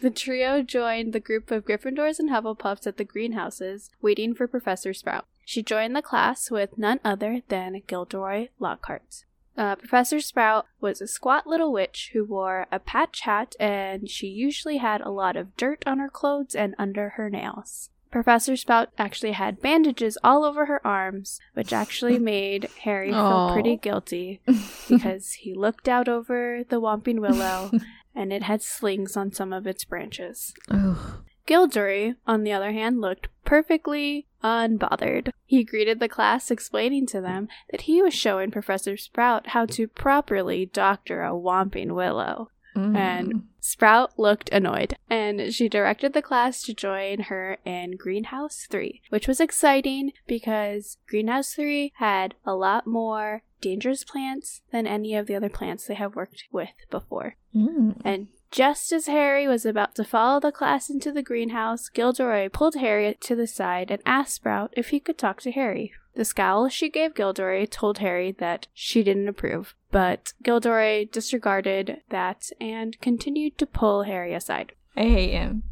B: The trio joined the group of Gryffindors and Hufflepuffs at the greenhouses, waiting for Professor Sprout. She joined the class with none other than Gilderoy Lockhart. Uh, Professor Sprout was a squat little witch who wore a patch hat, and she usually had a lot of dirt on her clothes and under her nails. Professor Sprout actually had bandages all over her arms, which actually [laughs] made Harry feel
C: Aw.
B: pretty guilty [laughs] because he looked out over the Whomping Willow [laughs] and it had slings on some of its branches.
C: Ugh.
B: Gilderoy, on the other hand, looked perfectly unbothered. He greeted the class, explaining to them that he was showing Professor Sprout how to properly doctor a Whomping Willow.
A: Mm.
B: And Sprout looked annoyed, and she directed the class to join her in Greenhouse 3, which was exciting because Greenhouse 3 had a lot more dangerous plants than any of the other plants they have worked with before.
A: Mm.
B: And just as Harry was about to follow the class into the greenhouse, Gilderoy pulled Harry to the side and asked Sprout if he could talk to Harry. The scowl she gave Gilderoy told Harry that she didn't approve, but Gilderoy disregarded that and continued to pull Harry aside.
A: I hate him.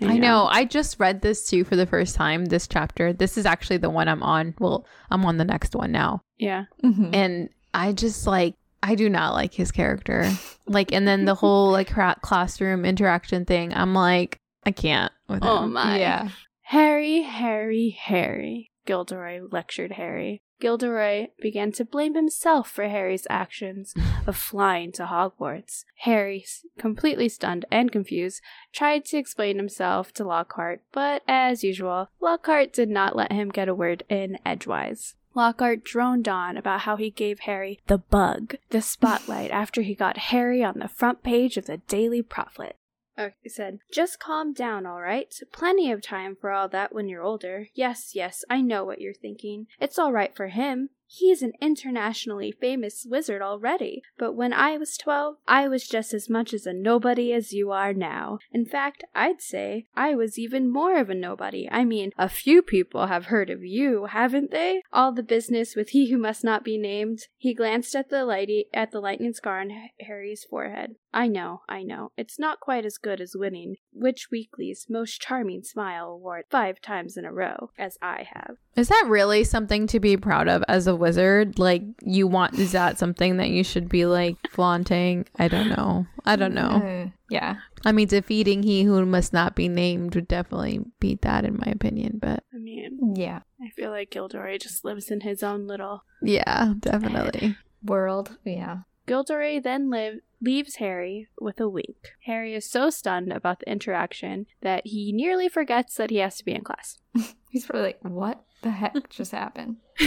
C: I know. I just read this too for the first time, this chapter. This is actually the one I'm on. Well, I'm on the next one now.
B: Yeah.
A: Mhm.
C: And I just like, I do not like his character. Like, and then the whole like classroom interaction thing, I'm like, I can't with oh him.
B: Oh my.
A: yeah.
B: Harry, Harry, Harry, Gilderoy lectured Harry. Gilderoy began to blame himself for Harry's actions of flying to Hogwarts. Harry, completely stunned and confused, tried to explain himself to Lockhart, but as usual, Lockhart did not let him get a word in edgewise. Lockhart droned on about how he gave Harry the bug, the spotlight, [laughs] after he got Harry on the front page of the Daily Prophet. Oh, he said, Just calm down, all right? Plenty of time for all that when you're older. Yes, yes, I know what you're thinking. It's all right for him. He's an internationally famous wizard already. But when I was 12, I was just as much as a nobody as you are now. In fact, I'd say I was even more of a nobody. I mean, a few people have heard of you, haven't they? All the business with he who must not be named. He glanced at the lighty at the lightning scar on Harry's forehead. I know, I know. It's not quite as good as winning Witch Weekly's Most Charming Smile award five times in a row, as I have.
C: Is that really something to be proud of as a wizard? Like, you want, is that something that you should be like flaunting? I don't know. I don't know.
A: Uh, yeah.
C: I mean, defeating he who must not be named would definitely beat that, in my opinion. But
B: I mean,
A: Yeah.
B: I feel like Gilderoy just lives in his own little.
C: yeah, definitely.
A: World. Yeah.
B: Gilderoy then live, leaves Harry with a wink. Harry is so stunned about the interaction that he nearly forgets that he has to be in class. [laughs]
A: He's probably like, what the heck just happened? [laughs]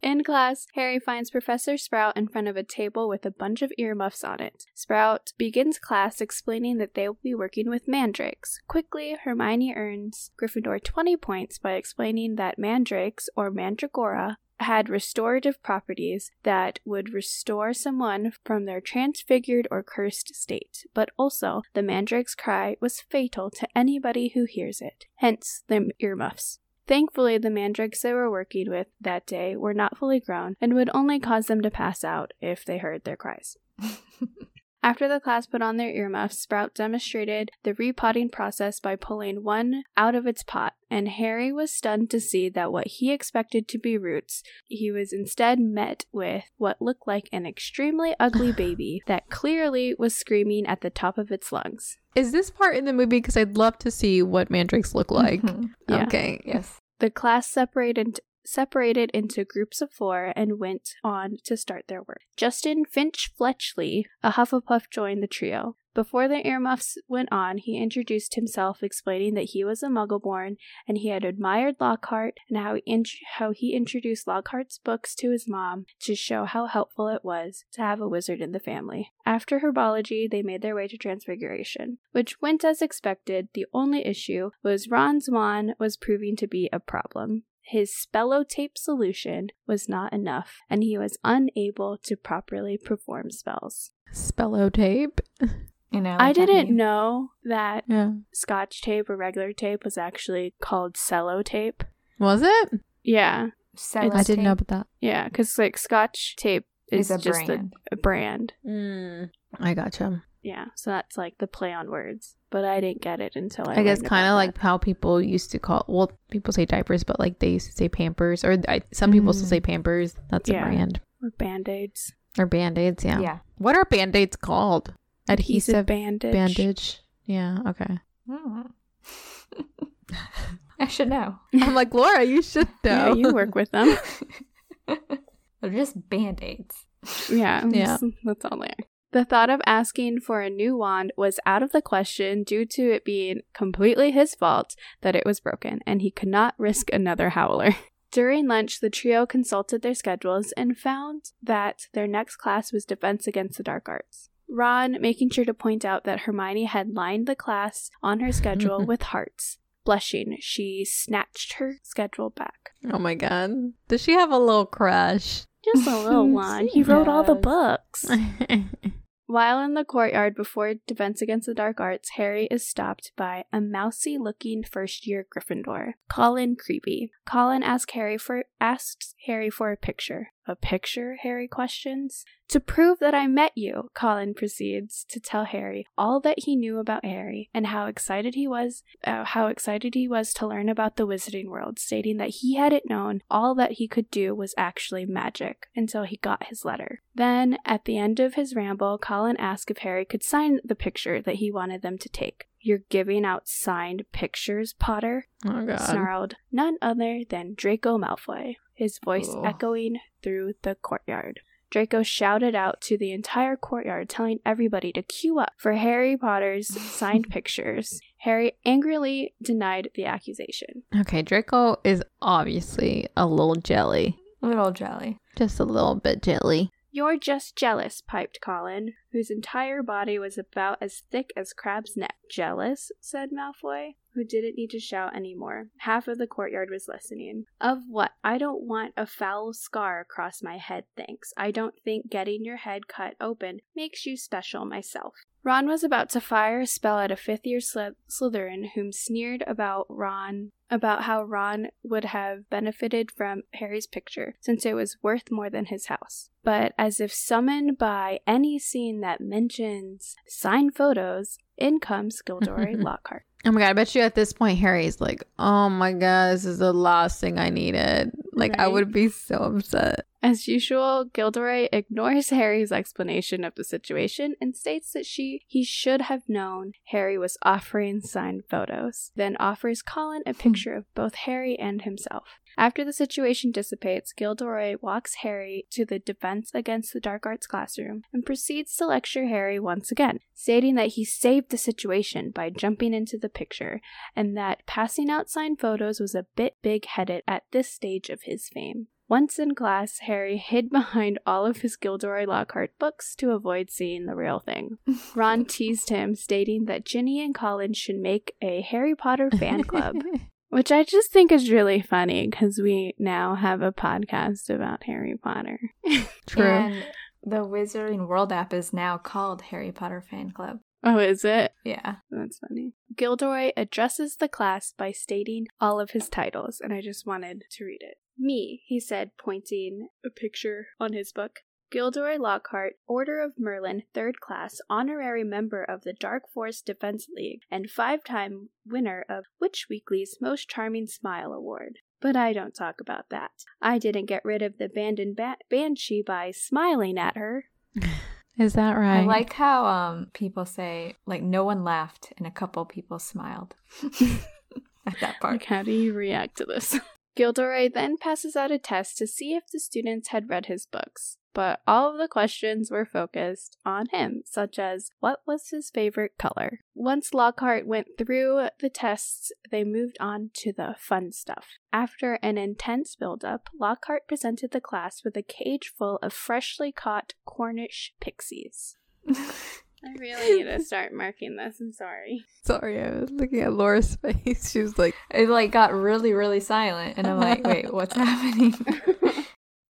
B: In class, Harry finds Professor Sprout in front of a table with a bunch of earmuffs on it. Sprout begins class explaining that they will be working with mandrakes. Quickly, Hermione earns Gryffindor 20 points by explaining that mandrakes, or mandragora, had restorative properties that would restore someone from their transfigured or cursed state, but also the mandrake's cry was fatal to anybody who hears it, hence the earmuffs. Thankfully, the mandrakes they were working with that day were not fully grown and would only cause them to pass out if they heard their cries. [laughs] After the class put on their earmuffs, Sprout demonstrated the repotting process by pulling one out of its pot, and Harry was stunned to see that what he expected to be roots, he was instead met with what looked like an extremely ugly [sighs] baby that clearly was screaming at the top of its lungs.
C: Is this part in the movie? Because I'd love to see what mandrakes look like.
A: Mhm.
B: Yeah.
C: Okay.
A: Yes.
B: The class separated separated into groups of four and went on to start their work. Justin Finch Fletchley, a Hufflepuff, joined the trio, Before the earmuffs went on, he introduced himself, explaining that he was a Muggleborn and he had admired Lockhart and how he, how he introduced Lockhart's books to his mom to show how helpful it was to have a wizard in the family. After herbology, they made their way to Transfiguration, which went as expected. The only issue was Ron's wand was proving to be a problem. His spellotape solution was not enough, and he was unable to properly perform spells.
C: Spello tape. [laughs]
A: You know,
B: I didn't
A: you-
B: know that
C: Yeah.
B: scotch tape or regular tape was actually called cello tape.
C: Was it?
B: Yeah,
A: Cello
C: I didn't know about that.
B: yeah, because like scotch tape is,
A: is a
B: just
A: brand.
B: a, a brand.
C: Mm. I gotcha.
B: Yeah, so that's like the play on words. But I didn't get it until I.
C: I, guess kind of like
B: that.
C: how people used to call. Well, people say diapers, but like they used to say Pampers, or I, some people still
A: Mm.
C: say Pampers. That's
B: Yeah.
C: a brand.
B: or band aids,
C: Or band aids. Yeah.
A: yeah.
C: What are band aids called? Adhesive
B: bandage.
C: bandage. Yeah. Okay.
A: Mm. [laughs] I should know.
C: I'm like Laura. You should know. [laughs]
B: Yeah, you work with them. [laughs]
A: They're just band aids.
B: Yeah,
C: Yeah.
B: that's- that's all they are. The thought of asking for a new wand was out of the question due to it being completely his fault that it was broken, and he could not risk another howler. [laughs] During lunch, the trio consulted their schedules and found that their next class was Defense Against the Dark Arts. Ron making sure to point out that Hermione had lined the class on her schedule [laughs] with hearts. Blushing, she snatched her schedule back.
C: oh my god. Does she have a little crush?
B: Just a little [laughs] one. He wrote all the books. [laughs] While in the courtyard before Defense Against the Dark Arts, Harry is stopped by a mousy looking first year Gryffindor, Colin Creevey. Colin asks Harry for asks Harry for a picture. A picture? Harry questions. To prove that I met you, Colin proceeds to tell Harry all that he knew about Harry and how excited he was uh, how excited he was to learn about the wizarding world, stating that he hadn't known all that he could do was actually magic until he got his letter. Then, at the end of his ramble, Colin asked if Harry could sign the picture that he wanted them to take. You're giving out signed pictures, Potter?
C: oh god.
B: snarled none other than Draco Malfoy, his voice
A: Ugh.
B: echoing through the courtyard. Draco shouted out to the entire courtyard, telling everybody to queue up for Harry Potter's [laughs] signed pictures. Harry angrily denied the accusation.
C: Okay, Draco is obviously a little jelly.
A: A Little jelly.
C: Just a little bit jelly.
B: You're just jealous, piped Colin, whose entire body was about as thick as Crabbe's neck. Jealous? said Malfoy, who didn't need to shout anymore. Half of the courtyard was listening. Of what? I don't want a foul scar across my head, thanks. I don't think getting your head cut open makes you special myself. Ron was about to fire a spell at a fifth year Slyth- Slytherin whom sneered about Ron about how Ron would have benefited from Harry's picture since it was worth more than his house. But as if summoned by any scene that mentions signed photos, in comes Gilderoy [laughs] Lockhart.
C: Oh my god, I bet you at this point Harry's like, oh my god, this is the last thing I needed. Like I would be so upset.
B: As usual, Gilderoy ignores Harry's explanation of the situation and states that she he should have known Harry was offering signed photos, then offers Colin a hmm. picture of both Harry and himself. After the situation dissipates, Gilderoy walks Harry to the Defense Against the Dark Arts classroom and proceeds to lecture Harry once again, stating that he saved the situation by jumping into the picture and that passing out signed photos was a bit big headed at this stage of his fame. Once in class, Harry hid [laughs] behind all of his Gilderoy Lockhart books to avoid seeing the real thing. [laughs] Ron teased him, stating that Ginny and Colin should make a Harry Potter fan club, [laughs] which I just think is really funny because we now have a podcast about Harry Potter. [laughs]
C: True.
A: And the Wizarding World app is now called Harry Potter Fan Club.
B: Oh, is it?
A: Yeah.
B: That's funny. Gilderoy addresses the class by stating all of his titles, and I just wanted to read it. Me, he said, pointing a picture on his book. Gilderoy Lockhart, Order of Merlin, third class, honorary member of the Dark Force Defense League, and five time winner of Witch Weekly's Most Charming Smile Award. But I don't talk about that. I didn't get rid of the abandoned ba- banshee by smiling at her. [laughs]
C: Is that right?
A: I like how um people say like no one laughed and a couple people smiled [laughs] at that part.
B: Like, how do you react to this? [laughs] Gilderoy then passes out a test to see if the students had read his books. But all of the questions were focused on him, such as what was his favorite color. Once Lockhart went through the tests, they moved on to the fun stuff. After an intense build-up, Lockhart presented the class with a cage full of freshly caught Cornish pixies. [laughs] I really need to start marking this. I'm sorry.
C: Sorry, I was looking at Laura's [laughs] face. She was like,
A: It like got really, really silent, and I'm like, wait, what's [laughs] happening?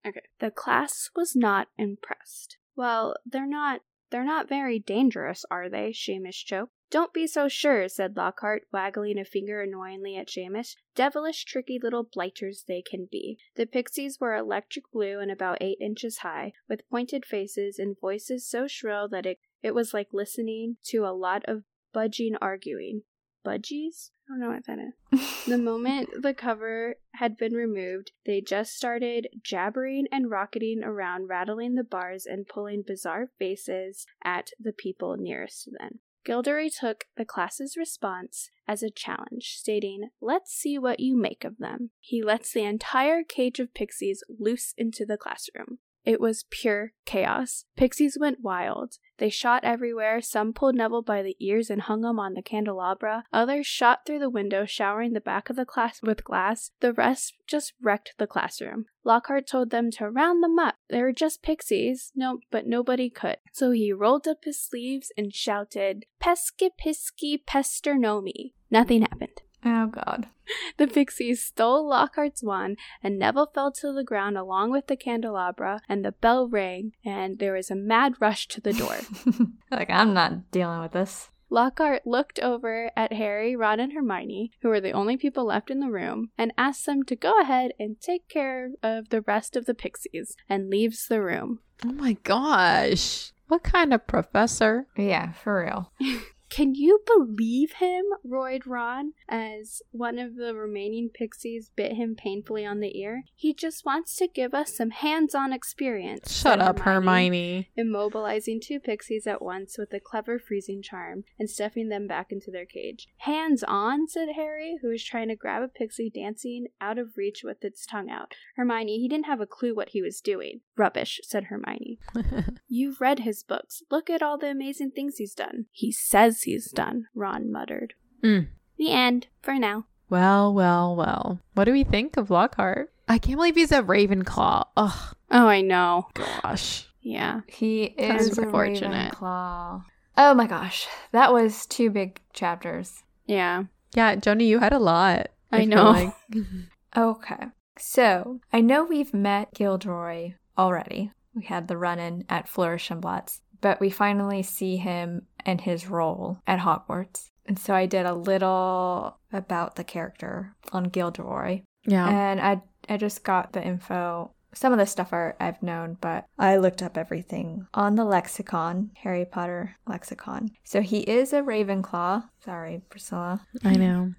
B: Okay. The class was not impressed. Well, they're not they're not very dangerous, are they? Seamus choked. Don't be so sure, said Lockhart, waggling a finger annoyingly at Seamus. Devilish, tricky little blighters they can be. The pixies were electric blue and about eight inches high, with pointed faces and voices so shrill that it, it was like listening to a lot of budging arguing. Budgies? I don't know what that is. [laughs] the moment the cover had been removed, they just started jabbering and rocketing around, rattling the bars and pulling bizarre faces at the people nearest to them. Gilderoy took the class's response as a challenge, stating, Let's see what you make of them. He lets the entire cage of pixies loose into the classroom. It was pure chaos. Pixies went wild. They shot everywhere. Some pulled Neville by the ears and hung him on the candelabra. Others shot through the window, showering the back of the class with glass. The rest just wrecked the classroom. Lockhart told them to round them up. They were just pixies. No, but nobody could. So he rolled up his sleeves and shouted, Pesky pisky pesternomi. Nothing happened.
A: Oh God.
B: The pixies stole Lockhart's wand, and Neville fell to the ground along with the candelabra, and the bell rang, and there was a mad rush to the door. [laughs]
A: like I'm not dealing with this.
B: Lockhart looked over at Harry, Ron, and Hermione, who were the only people left in the room, and asked them to go ahead and take care of the rest of the pixies, and leaves the room.
C: "Oh my gosh, what kind of professor?"
A: Yeah, for real. [laughs]
B: Can you believe him? roared Ron as one of the remaining pixies bit him painfully on the ear. He just wants to give us some hands on experience.
C: Shut up, Hermione.
B: Immobilizing two pixies at once with a clever freezing charm and stuffing them back into their cage. Hands on, said Harry, who was trying to grab a pixie dancing out of reach with its tongue out. Hermione, he didn't have a clue what he was doing. Rubbish, said Hermione. [laughs] You've read his books. Look at all the amazing things he's done. He says he's done, Ron muttered.
C: Mm.
B: The end, for now.
C: Well, well, well. What do we think of Lockhart? I can't believe he's a Ravenclaw. Ugh,
B: Oh, I know.
C: gosh.
B: Yeah.
A: He is a
B: unfortunate.
A: Ravenclaw. Oh my gosh, that was two big chapters.
B: Yeah.
C: Yeah, Joni, you had a lot.
B: I
C: feel
B: know.
C: like. [laughs]
A: Okay, so I know we've met Gilderoy already. We had the run-in at Flourish and Blotts, but we finally see him and his role at Hogwarts. And so I did a little about the character on Gilderoy,
C: yeah.
A: and I I just got the info. Some of the stuff are, I've known, but I looked up everything on the lexicon, Harry Potter lexicon. So he is a Ravenclaw. Sorry, Priscilla.
C: I [laughs] know.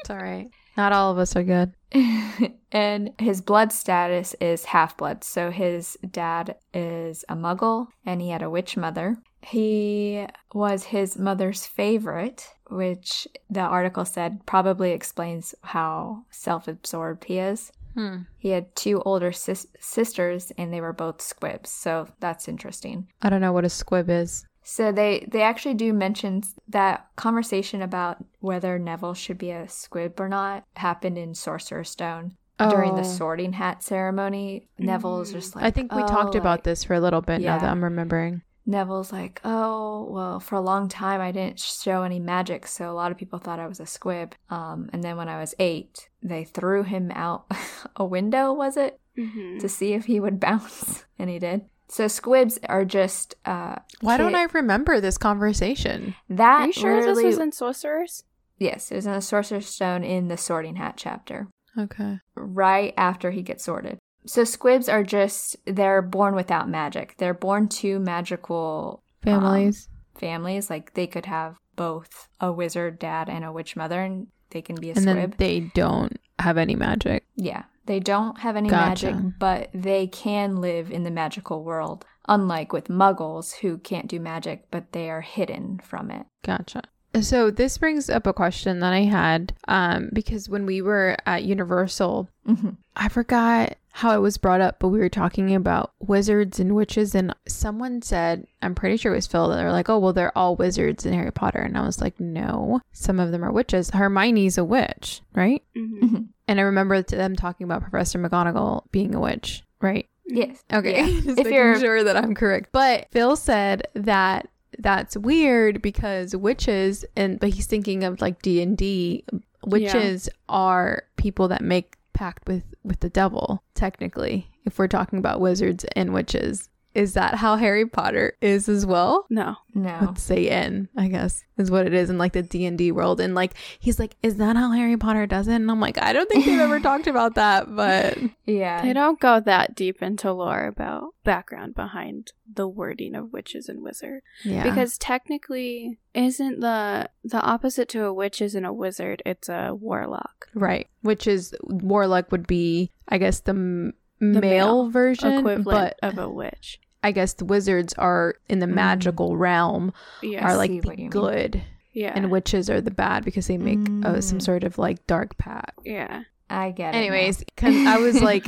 C: It's all right. Not all of us are good. [laughs]
A: and his blood status is half blood. So his dad is a muggle and he had a witch mother. He was his mother's favorite, which the article said probably explains how self absorbed he is.
C: Hmm.
A: He had two older sis- sisters and they were both squibs. So that's interesting.
C: I don't know what a squib is.
A: So they they actually do mention that conversation about whether Neville should be a squib or not happened in Sorcerer's Stone during the
C: Oh.
A: sorting hat ceremony. Neville's
B: Mhm.
A: just like
C: I think we
A: "Oh,"
C: talked about this for a little bit now that I'm remembering.
A: Neville's like, "Oh, well, for a long time I didn't show any magic, so a lot of people thought I was a squib." Um, and then when I was 8, they threw him out [laughs] a window, was it?
B: Mm-hmm.
A: To see if he would [laughs] bounce, and he did. So squibs are just uh
C: Why don't
A: kid-
C: I remember this conversation?
A: that
B: Are you sure this was in Sorcerers?
A: Yes, it was in the Sorcerer's Stone in the Sorting Hat chapter,
C: Okay.
A: right after he gets sorted. So squibs are just they're born without magic. They're born to magical
C: Families.
A: families. Like they could have both a wizard dad and a witch mother, and they can be a
C: and then
A: squib.
C: they don't have any magic.
A: yeah, they don't have any
C: Gotcha.
A: magic, but they can live in the magical world. Unlike with Muggles, who can't do magic, but they are hidden from it.
C: Gotcha. So this brings up a question that I had um because when we were at Universal,
A: Mhm.
C: I forgot how it was brought up, but we were talking about wizards and witches and someone said, I'm pretty sure it was Phil, that they're like, "Oh, well they're all wizards in Harry Potter." And I was like, "No, some of them are witches. Hermione's a witch, right?"
B: Mhm.
A: Mhm.
C: And I remember them talking about Professor McGonagall being a witch, right?
A: Yes.
C: Okay.
A: Yeah. [laughs]
C: Just
A: If
C: making
A: you're-
C: sure that I'm correct. But Phil said that that's weird because witches and but he's thinking of like D&D witches are people that make pact with with the devil technically if we're talking about wizards and witches. Is that how Harry Potter is as well?
B: No.
A: No.
C: Let's say in, I guess, is what it is in like the D and D world. And like he's like, is that how Harry Potter does it? And I'm like, I don't think they've ever talked [laughs] about that, but [laughs]
A: Yeah.
B: They don't go that deep into lore about background behind the wording of witches and wizard.
C: yeah,
B: Because technically isn't the the opposite to a witch isn't a wizard, it's a warlock.
C: Right. Which is warlock would be, I guess, the, m- male,
B: male
C: version,
B: equivalent
C: but
B: of a witch.
C: I guess the wizards are in the
A: Mm.
C: magical realm
B: Yeah.
C: are like the
A: you mean.
C: good,
B: yeah.
C: and witches are the bad because they make uh, some
A: Mm.
C: sort of like dark pact.
B: yeah.
A: I get it.
C: Anyways, I was [laughs] like.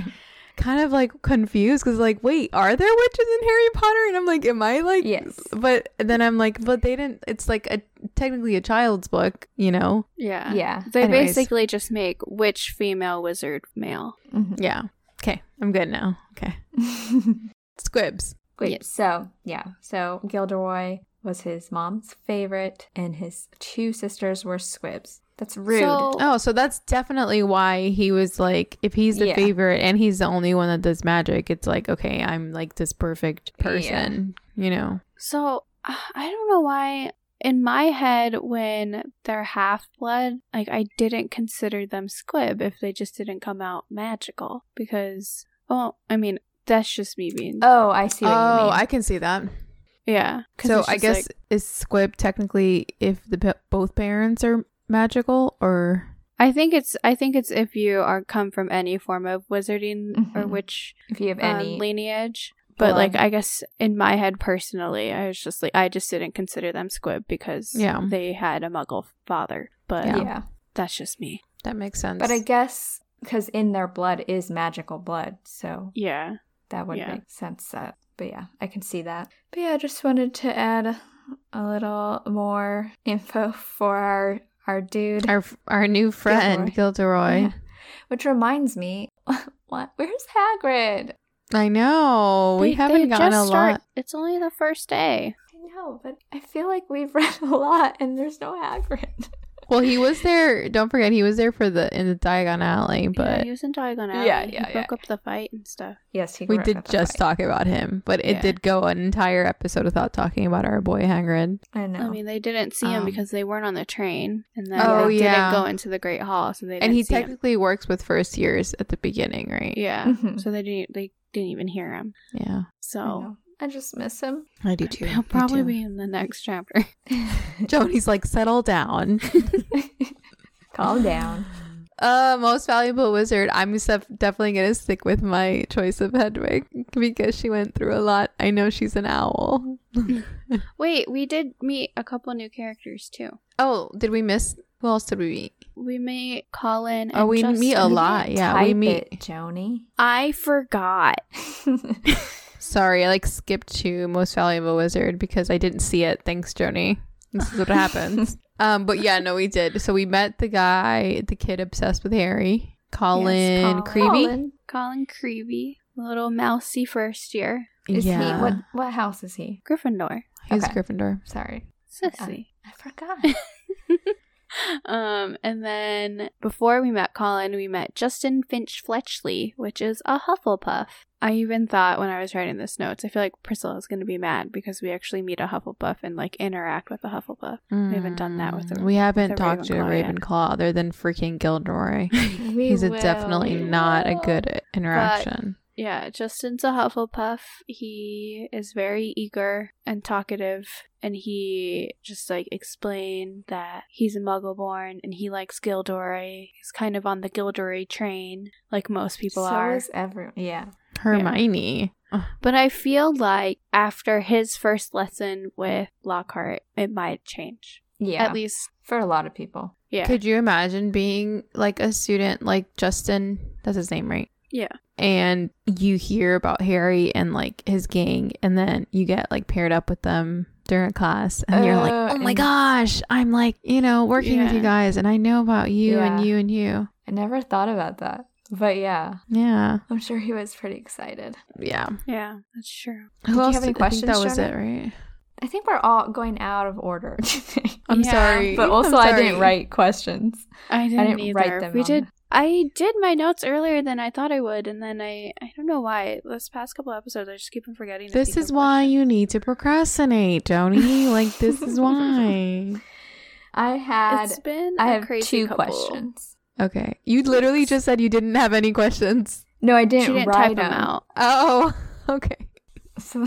C: Kind of like confused because, like, wait, are there witches in Harry Potter? And I'm like, am I like,
A: Yes.
C: But then I'm like, but they didn't. It's like a technically a child's book, you know?
B: Yeah.
A: yeah.
B: They
C: Anyways.
B: basically just make witch female, wizard male.
A: Mhm.
C: Yeah. Okay, I'm good now. Okay, [laughs] squibs.
A: Wait,
B: Yes.
A: so yeah, so Gilderoy was his mom's favorite, and his two sisters were squibs. That's rude.
B: So,
C: Oh, so that's definitely why he was like, if he's the
A: Yeah.
C: favorite and he's the only one that does magic, it's like, okay, I'm like this perfect person, you know?
B: so uh, I don't know why. In my head, when they're half blood, like I didn't consider them squib if they just didn't come out magical. Because, well, I mean, that's just me being.
A: oh, I see what you
C: Oh,
A: mean.
C: I can see that.
B: Yeah.
C: So I guess
B: like-
C: is squib technically if the pa- both parents are magical or
B: I think it's I think it's if you are come from any form of wizarding or
A: Mhm.
B: witch
A: if you have
B: um,
A: any,
B: lineage. But like. I guess in my head personally, I was just like I just didn't consider them squib because
C: Yeah.
B: they had a muggle father. But
C: Yeah.
A: yeah.
B: that's just me.
C: that makes sense.
A: But I guess because in their blood is magical blood, so
B: Yeah.
A: that would
B: Yeah.
A: make sense. That, but yeah, I can see that. But yeah, I just wanted to add a little more info for our our dude.
C: our our new friend Gilderoy.
A: Yeah. [laughs] Which reminds me, [laughs] what? Where's Hagrid?
C: I know we haven't
B: they
C: gotten a
B: just start-
C: lot.
B: It's only the first day.
A: I know, but I feel like we've [laughs] read a lot and there's no Hagrid.
C: Well, he was there. Don't forget, he was there for the in the Diagon Alley,
B: yeah,
C: but
B: he was in Diagon Alley.
A: Yeah, yeah,
B: He
A: yeah,
B: broke
A: yeah.
B: up the fight and stuff.
A: Yes, he
C: we
A: grew up
C: did
A: the
C: just
A: fight.
C: talk about him. But it
B: Yeah.
C: did go an entire episode without talking about our boy Hagrid.
A: I know.
B: I mean, they didn't see him
A: Um,
B: because they weren't on the train, and then
C: Oh,
B: they
C: yeah.
B: didn't go into the Great Hall, so they didn't
C: and he
B: see him.
C: technically works with first years at the beginning, right?
B: Yeah,
A: Mhm.
B: so they didn't they didn't even hear him.
C: Yeah,
A: I,
B: So
A: know. I just miss him.
C: I do too.
B: he'll probably
C: too.
B: be in the next chapter. [laughs]
C: Joni's like, settle down. [laughs]
A: Calm down. [laughs]
C: Uh, most valuable wizard. I'm def- definitely gonna stick with my choice of Hedwig because she went through a lot. I know she's an owl.
B: Wait, we did meet a couple new characters too.
C: oh, did we miss? Who else did we meet?
B: We meet Colin. And
C: Oh, we meet a lot. Yeah,
A: type
C: we meet-
A: it, Joni.
B: I forgot.
C: Sorry, I like skipped to most valuable wizard because I didn't see it. Thanks, Joni. This is what happens. [laughs] um, but yeah, no, we did. So we met the guy, the kid obsessed with Harry, Colin
A: Yes,
C: Creevey.
A: Colin.
B: Colin Creevey, little mousy first year.
A: Is
C: yeah,
A: he what what house is he?
B: Gryffindor.
C: he's
A: Okay.
C: Gryffindor.
A: Sorry.
B: Sissy.
A: I forgot. [laughs]
B: um, and then before we met Colin, we met Justin Finch Fletchley, which is a Hufflepuff. I even thought when I was writing this notes, I feel like Priscilla is going to be mad because we actually meet a Hufflepuff and like interact with a Hufflepuff. We haven't done that with the-
C: Mm, We haven't
B: the
C: talked to a
B: Ravenclaw yet.
C: Other than freaking Gilderoy. [laughs]
A: We
C: He's a
A: will,
C: definitely
A: we
C: not a good interaction.
B: Yeah, Justin's a Hufflepuff. He is very eager and talkative, and he just like explained that he's a Muggle born and he likes Gilderoy. He's kind of on the Gilderoy train, like most people
A: so
B: are.
A: is everyone. Yeah.
C: Hermione. Ugh,
B: But I feel like after his first lesson with Lockhart, it might change.
A: Yeah.
B: At least,
A: for a lot of people.
B: yeah.
C: Could you imagine being like a student like Justin? That's his name, right?
B: yeah.
C: And you hear about Harry and like his gang, and then you get like paired up with them during class, and you're like,
A: Uh,
C: oh my gosh, I'm like, you know, working with you guys, and I know about you and you and you.
A: I never thought about that. But yeah,
C: Yeah.
A: I'm sure he was pretty excited.
C: Yeah.
B: Yeah, that's true.
C: Who
A: you
C: else?
A: have any
C: did- I think that
A: questions,
C: was it, right?
A: I think we're all going out of order. [laughs]
C: I'm
B: Yeah,
C: sorry.
A: but also,
C: I'm
A: I didn't write questions.
B: I didn't,
A: I didn't
B: either.
A: write them.
B: We
A: on
B: did. I did my notes earlier than I thought I would, and then I I don't know why. This past couple episodes, I just keep on forgetting. to
C: This is why
B: questions.
C: you need to procrastinate, Joni. [laughs] like this is why. [laughs]
A: I had.
B: It's been.
A: I
B: a
A: have
B: crazy
A: two
B: couple.
A: questions.
C: Okay. You literally just said you didn't have any questions.
A: No, I didn't,
B: She didn't
A: write
B: type them out.
C: Oh, [laughs] okay.
A: So,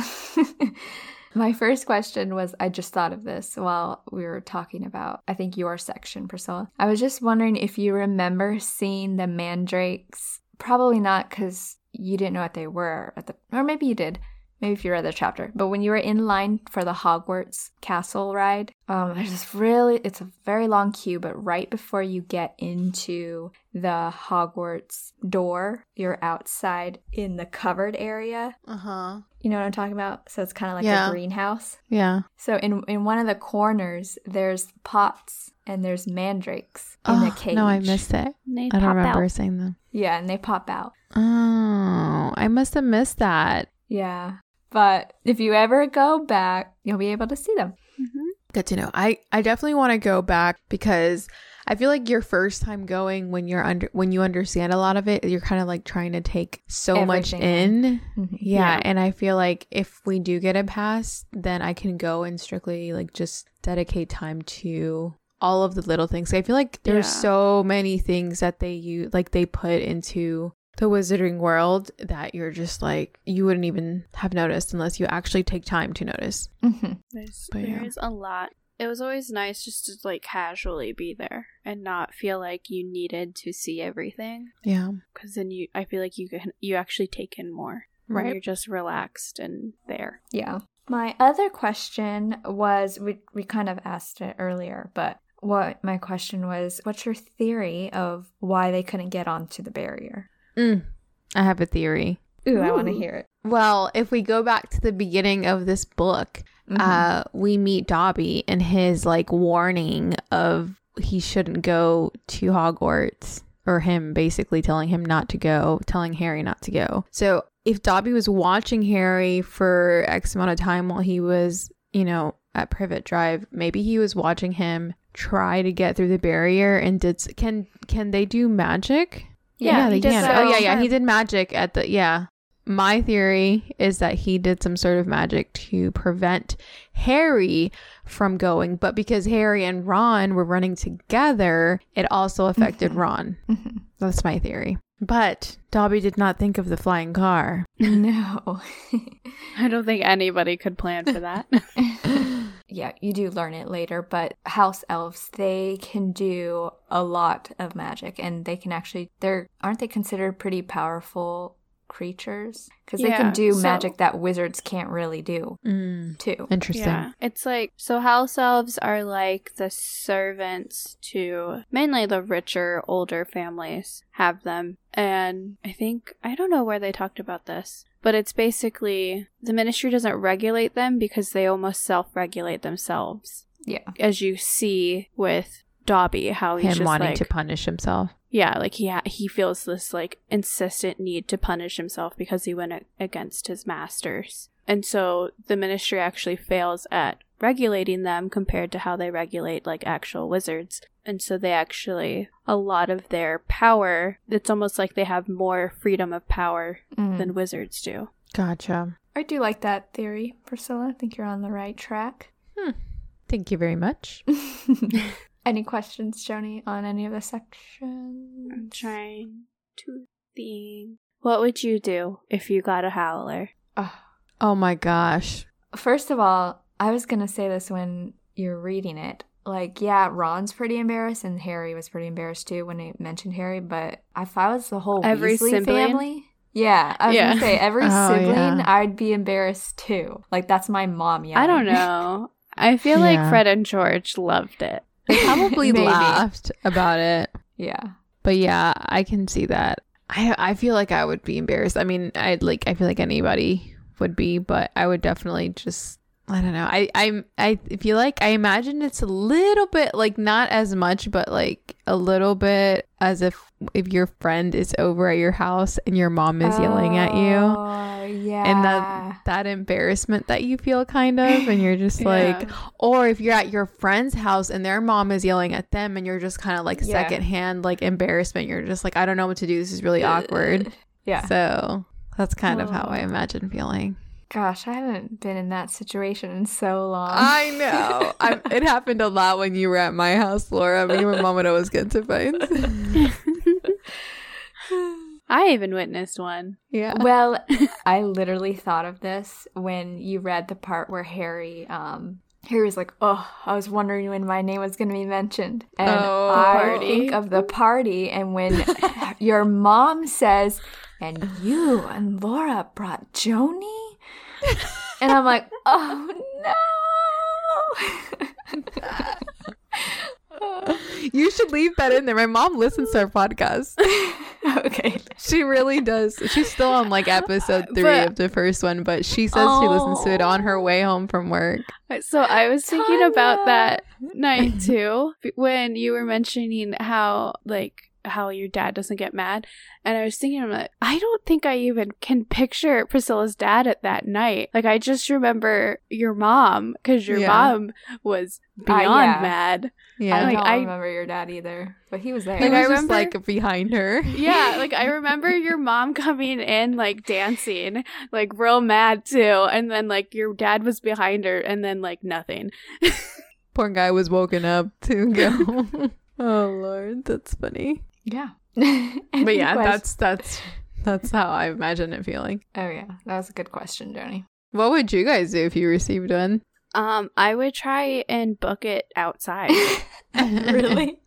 A: [laughs] my first question was I just thought of this while we were talking about, I think, your section, Priscilla. I was just wondering if you remember seeing the mandrakes. Probably not because you didn't know what they were at the, or maybe you did. Maybe if you read the chapter, but when you were in line for the Hogwarts castle ride, um, there's this really, it's a very long queue, but right before you get into the Hogwarts door, you're outside in the covered area.
C: Uh huh.
A: You know what I'm talking about? So it's kind of like
C: Yeah.
A: a greenhouse.
C: Yeah.
A: So in in one of the corners, there's pots and there's mandrakes in
C: oh,
A: a cage.
C: No, I missed it.
B: They
C: I don't remember
B: out.
C: saying them.
A: Yeah, and they pop out.
C: Oh, I must have missed that.
A: Yeah, but if you ever go back, you'll be able to see them.
B: Mhm.
C: Good to know. I I definitely want to go back because I feel like your first time going when you're under when you understand a lot of it, you're kind of like trying to take so much in.
A: Mhm.
C: Yeah,
B: Yeah.
C: and I feel like if we do get a pass, then I can go and strictly like just dedicate time to all of the little things. I feel like there's
B: Yeah.
C: so many things that they use like they put into the wizarding world that you're just like you wouldn't even have noticed unless you actually take time to notice.
A: Mhm.
B: There's
C: But yeah.
B: there's a lot. It was always nice just to like casually be there and not feel like you needed to see everything
C: Yeah.
B: because then you I feel like you can you actually take in more
C: Right.
B: you're just relaxed and there.
A: Yeah. My other question was we we kind of asked it earlier, but what my question was, what's your theory of why they couldn't get onto the barrier?
C: Mm, I have a theory.
A: Ooh, I want to hear it.
C: Well, if we go back to the beginning of this book,
A: Mhm.
C: uh, we meet Dobby and his like warning of he shouldn't go to Hogwarts, or him basically telling him not to go, telling Harry not to go. So if Dobby was watching Harry for X amount of time while he was, you know, at Privet Drive, maybe he was watching him try to get through the barrier and did can can they do magic?
B: Yeah,
C: they
B: did
C: can.
B: that
C: Oh yeah, yeah. He did magic at the yeah. My theory is that he did some sort of magic to prevent Harry from going, but because Harry and Ron were running together, it also affected
A: Mhm.
C: Ron.
A: Mhm.
C: That's my theory. But Dobby did not think of the flying car. [laughs]
A: no. [laughs]
B: I don't think anybody could plan for that. [laughs]
A: yeah, you do learn it later, but house elves, they can do a lot of magic and they can actually they're aren't they considered pretty powerful creatures cuz they can do
B: so-
A: magic that wizards can't really do
C: Mm,
A: too.
C: interesting.
B: Yeah, it's like so house elves are like the servants to mainly the richer, older families have them. And I think I don't know where they talked about this, but it's basically the ministry doesn't regulate them because they almost self-regulate themselves.
A: Yeah.
B: As you see with Dobby, how he's
C: Him wanting
B: like,
C: to punish himself.
B: yeah, like he ha- he feels this like insistent need to punish himself because he went a- against his masters. And so the ministry actually fails at regulating them compared to how they regulate like actual wizards. And so they actually a lot of their power, it's almost like they have more freedom of power
A: Mm.
B: than wizards do.
C: Gotcha.
A: I do like that theory, Priscilla. I think you're on the right track.
C: Thank you very much. [laughs] [laughs]
A: any questions, Joni, on any of the sections?
B: I'm trying to think. What would you do if you got a howler?
A: Oh.
C: Oh my gosh.
A: First of all, I was gonna say this when you're reading it. Like, yeah, Ron's pretty embarrassed, and Harry was pretty embarrassed too when it mentioned Harry. But if I was the whole
B: Every
A: Weasley
B: sibling?
A: family, yeah, I was
B: Yeah.
A: gonna say every [laughs]
C: Oh,
A: sibling,
C: yeah.
A: I'd be embarrassed too. Like, that's my mom. Yeah,
B: I don't know. I feel like Fred and George loved it.
C: They probably [laughs] laughed about it.
A: Yeah.
C: But yeah, I can see that. I I feel like I would be embarrassed. I mean, I'd like I feel like anybody would be, but I would definitely just I don't know. I I I feel like I imagine it's a little bit like not as much, but like a little bit as if if your friend is over at your house and your mom is yelling at you.
A: Oh, yeah.
C: And that that embarrassment that you feel kind of and you're just [laughs] like
B: Yeah.
C: or if you're at your friend's house and their mom is yelling at them and you're just kind of like
A: Yeah.
C: secondhand like embarrassment you're just like i don't know what to do this is really uh, awkward
A: Yeah.
C: so that's kind of how oh. i
B: Oh.
C: imagine feeling
A: Gosh, I haven't been in that situation in so long.
C: i know I, [laughs] it happened a lot when you were at my house laura me and my mom would always get into fights [laughs]
B: I even witnessed one.
C: yeah
A: well, [laughs] I literally thought of this when you read the part where Harry, um, Harry was like, "Oh, I was wondering when my name was going to be mentioned," and
C: Oh.
A: I
B: Party.
A: think of the party, and when your mom says, "And you and Laura brought Joni," and I'm like, [laughs] "Oh no."
C: you should leave that in there my mom listens to our podcast
A: okay.
C: She really does. She's still on like episode three
B: But-
C: of the first one, but she says she listens to it on her way home from work.
B: So I was thinking about that night too when you were mentioning how like how your dad doesn't get mad and i was thinking i'm like i don't think i even can picture priscilla's dad at that night like i just remember your mom because your
C: Yeah.
B: mom was uh, beyond
A: yeah.
B: mad
C: Yeah,
A: I
B: like,
A: don't
B: I-
A: remember your dad either, but he was there.
C: he
B: like,
C: was
B: I
C: just like behind her.
B: yeah [laughs] like i remember your mom coming in like dancing like real mad too and then like your dad was behind her and then like nothing [laughs]
C: Poor guy was woken up to go. [laughs] oh lord, that's funny.
A: Yeah. [laughs]
C: But yeah, that's that's that's how I imagine it feeling.
A: Oh yeah, that was a good question, Joni.
C: What would you guys do if you received one?
B: um i would try and book it outside [laughs] [laughs]
A: really?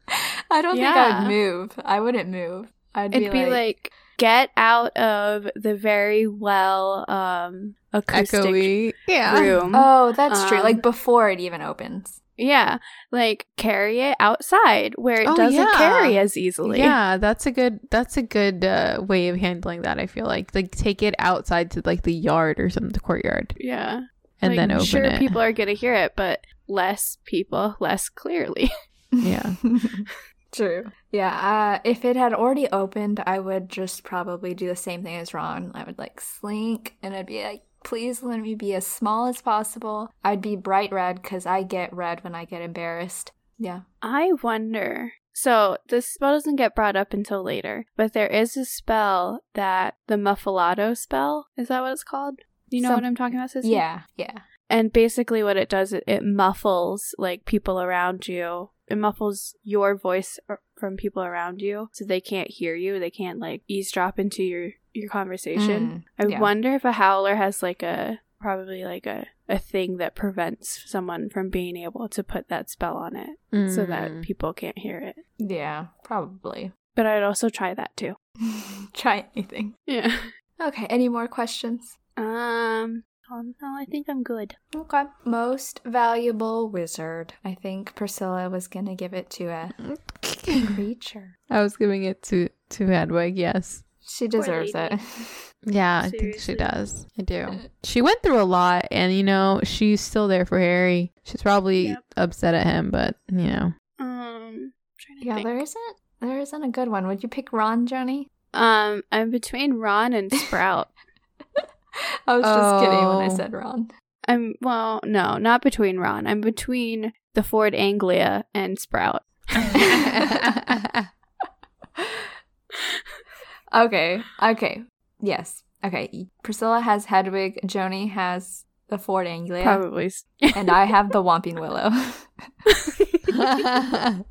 A: I don't think I'd move. I wouldn't move. I'd
B: It'd be like, get out of the very well um acoustic
C: Echoey. Yeah.
B: room.
A: oh, that's true.
B: um,
A: Like before it even opens.
B: Yeah, like carry it outside where it
C: Oh,
B: doesn't
C: yeah.
B: carry as easily.
C: Yeah, that's a good that's a good uh, way of handling that. I feel like like take it outside to like the yard or something, the courtyard,
B: yeah.
C: and
B: Like,
C: then open
B: sure,
C: it.
B: people are gonna hear it, but less people, less clearly. [laughs]
C: yeah, [laughs]
A: True. Yeah, uh, if it had already opened, I would just probably do the same thing as Ron. I would like slink and I'd be like, please let me be as small as possible. I'd be bright red because I get red when I get embarrassed. Yeah.
B: I wonder. So this spell doesn't get brought up until later, but there is a spell that the Muffliato spell is that what it's called? You know
A: Some-
B: what I'm talking about, Sissy?
A: Yeah. Yeah.
B: And basically, what it does, it, it muffles like people around you. It muffles your voice from people around you, so they can't hear you. They can't like eavesdrop into your your conversation. I
A: Mm, yeah.
B: wonder if a howler has like a probably like a a thing that prevents someone from being able to put that spell on it, so that
C: Mm.
B: people can't hear it.
A: Yeah. Probably.
B: But I'd also try that too. [laughs]
A: Try anything.
B: Yeah.
A: Okay. Any more questions?
B: Um. Oh, no, I think I'm good.
A: Okay. Most valuable wizard. I think Priscilla was gonna give it to a creature. [laughs]
C: I was giving it to to Hedwig. Yes.
A: She deserves it. [laughs]
C: Yeah, I think she does. I do. She went through a lot, and you know she's still there for Harry. She's probably
B: Yep.
C: upset at him, but you know.
B: Um. To
A: Yeah,
B: think.
A: there isn't. There isn't a good one. Would you pick Ron, Joni?
B: Um, I'm between Ron and Sprout. [laughs]
A: I was just kidding when I
C: Oh.
A: said Ron.
B: I'm well, no, not between Ron. I'm between the Ford Anglia and Sprout. [laughs]
A: Okay. Okay. Yes. Okay. Priscilla has Hedwig. Joni has the Ford Anglia.
B: Probably.
A: And I have the Whomping Willow. [laughs]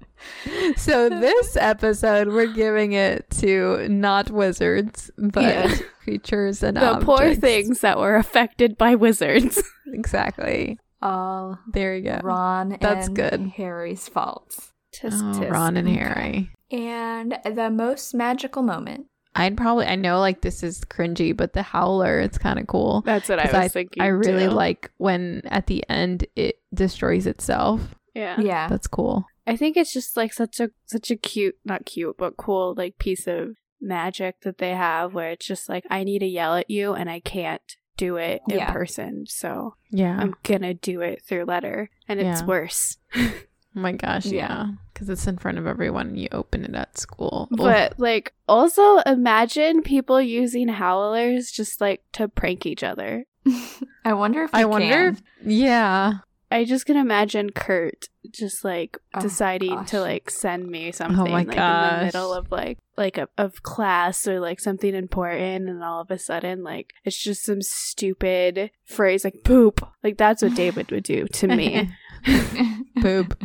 C: so this episode, we're giving it to not wizards, but
A: Yeah.
C: creatures and
B: the poor things that were affected by wizards.
C: Exactly.
A: All
C: There you go.
A: Ron
C: That's
A: and
C: good.
A: Harry's faults.
B: Tisk,
C: Oh,
B: tisk.
C: Ron and
A: Okay.
C: Harry.
A: And the most magical moment.
C: I'd probably I know like this is cringy, but the howler it's kind of cool.
B: That's what I
C: 'Cause
B: was
C: I,
B: thinking.
C: I really
B: too.
C: like when at the end it destroys itself.
B: Yeah.
A: Yeah.
C: That's cool.
B: I think it's just like such a such a cute, not cute, but cool like piece of magic that they have where it's just like I need to yell at you and I can't do it in
A: Yeah.
B: person. So
C: Yeah.
B: I'm gonna do it through letter and it's
C: Yeah.
B: worse. [laughs]
C: oh my gosh.
A: Yeah.
C: Yeah. Because it's in front of everyone. and You open it at school. Ugh.
B: But like also imagine people using howlers just like to prank each other. [laughs]
A: I wonder if
C: I
A: you
C: wonder. If, yeah.
B: I just can imagine Kurt just like
A: Oh,
B: deciding
A: gosh.
B: to like send me oh something
C: Oh my
B: like in the middle of like like a of class or like something important and all of a sudden like it's just some stupid phrase like poop. Like that's what David would do to me. [laughs] [laughs]
C: Poop.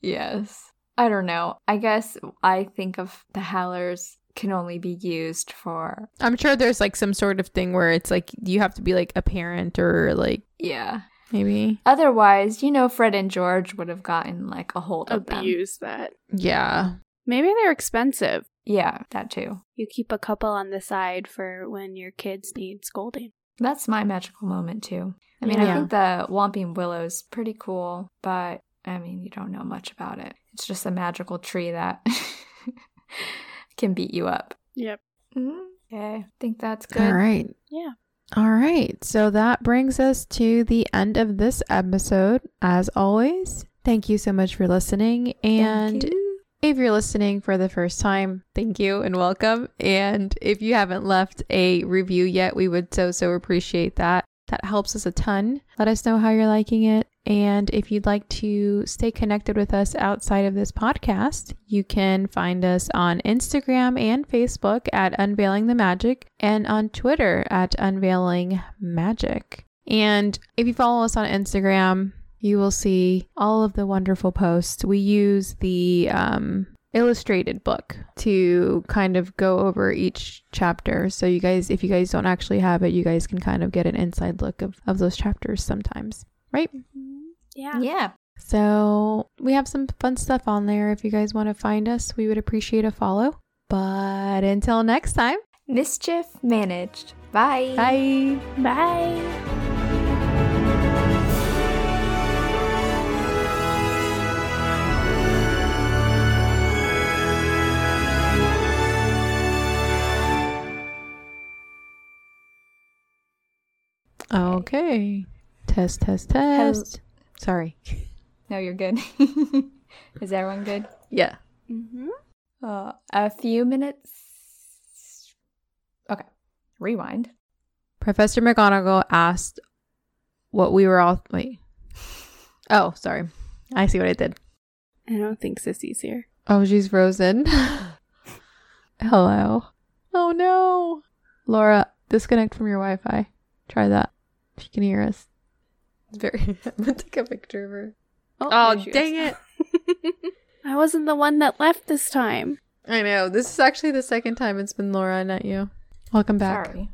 A: yes. I don't know. I guess I think of the howlers can only be used for
C: I'm sure there's like some sort of thing where it's like you have to be like a parent or like
A: yeah.
C: maybe.
A: Otherwise, you know, Fred and George would have gotten like a hold of them.
B: Abuse that.
C: Yeah.
B: Maybe they're expensive.
A: Yeah, that too.
B: You keep a couple on the side for when your kids need scolding.
A: That's my magical moment too. I mean, I think the Whomping is pretty cool, but I mean, you don't know much about it. It's just a magical tree that [laughs] can beat you up.
B: Yep.
A: Mm, Okay, I think that's good.
C: All right.
B: Yeah.
C: All right. So that brings us to the end of this episode. As always, thank you so much for listening. And
A: you.
C: if you're listening for the first time, thank you and welcome. And if you haven't left a review yet, we would so, so appreciate that. That helps us a ton. Let us know how you're liking it. And if you'd like to stay connected with us outside of this podcast, you can find us on Instagram and Facebook at Unveiling the Magic and on Twitter at Unveiling Magic. And if you follow us on Instagram, you will see all of the wonderful posts. We use the um, illustrated book to kind of go over each chapter. So you guys, if you guys don't actually have it, you guys can kind of get an inside look of, of those chapters sometimes, right? Mm-hmm.
B: Yeah.
A: Yeah.
C: So we have some fun stuff on there. If you guys want to find us, we would appreciate a follow. But until next time,
A: Mischief managed. Bye.
C: bye.
B: Bye.
C: Okay. Test, test, test. Sorry. [laughs]
A: No, you're good. [laughs] Is everyone good?
C: Yeah.
B: Mm-hmm.
A: Uh, a few minutes. Okay. Rewind.
C: Professor McGonagall asked what we were all. Wait. [laughs] Oh, sorry. I see what I did.
B: I don't think Sissy's here.
C: Oh, she's frozen. Hello. Oh no. Laura, disconnect from your Wi Fi. Try that. She can hear us. It's very. [laughs] I'm gonna take a picture of her. Oh, oh
B: there she
C: dang
B: goes.
C: it. [laughs]
B: I wasn't the one that left this time.
C: I know. This is actually the second time it's been Laura, not you. Welcome back.
A: Sorry.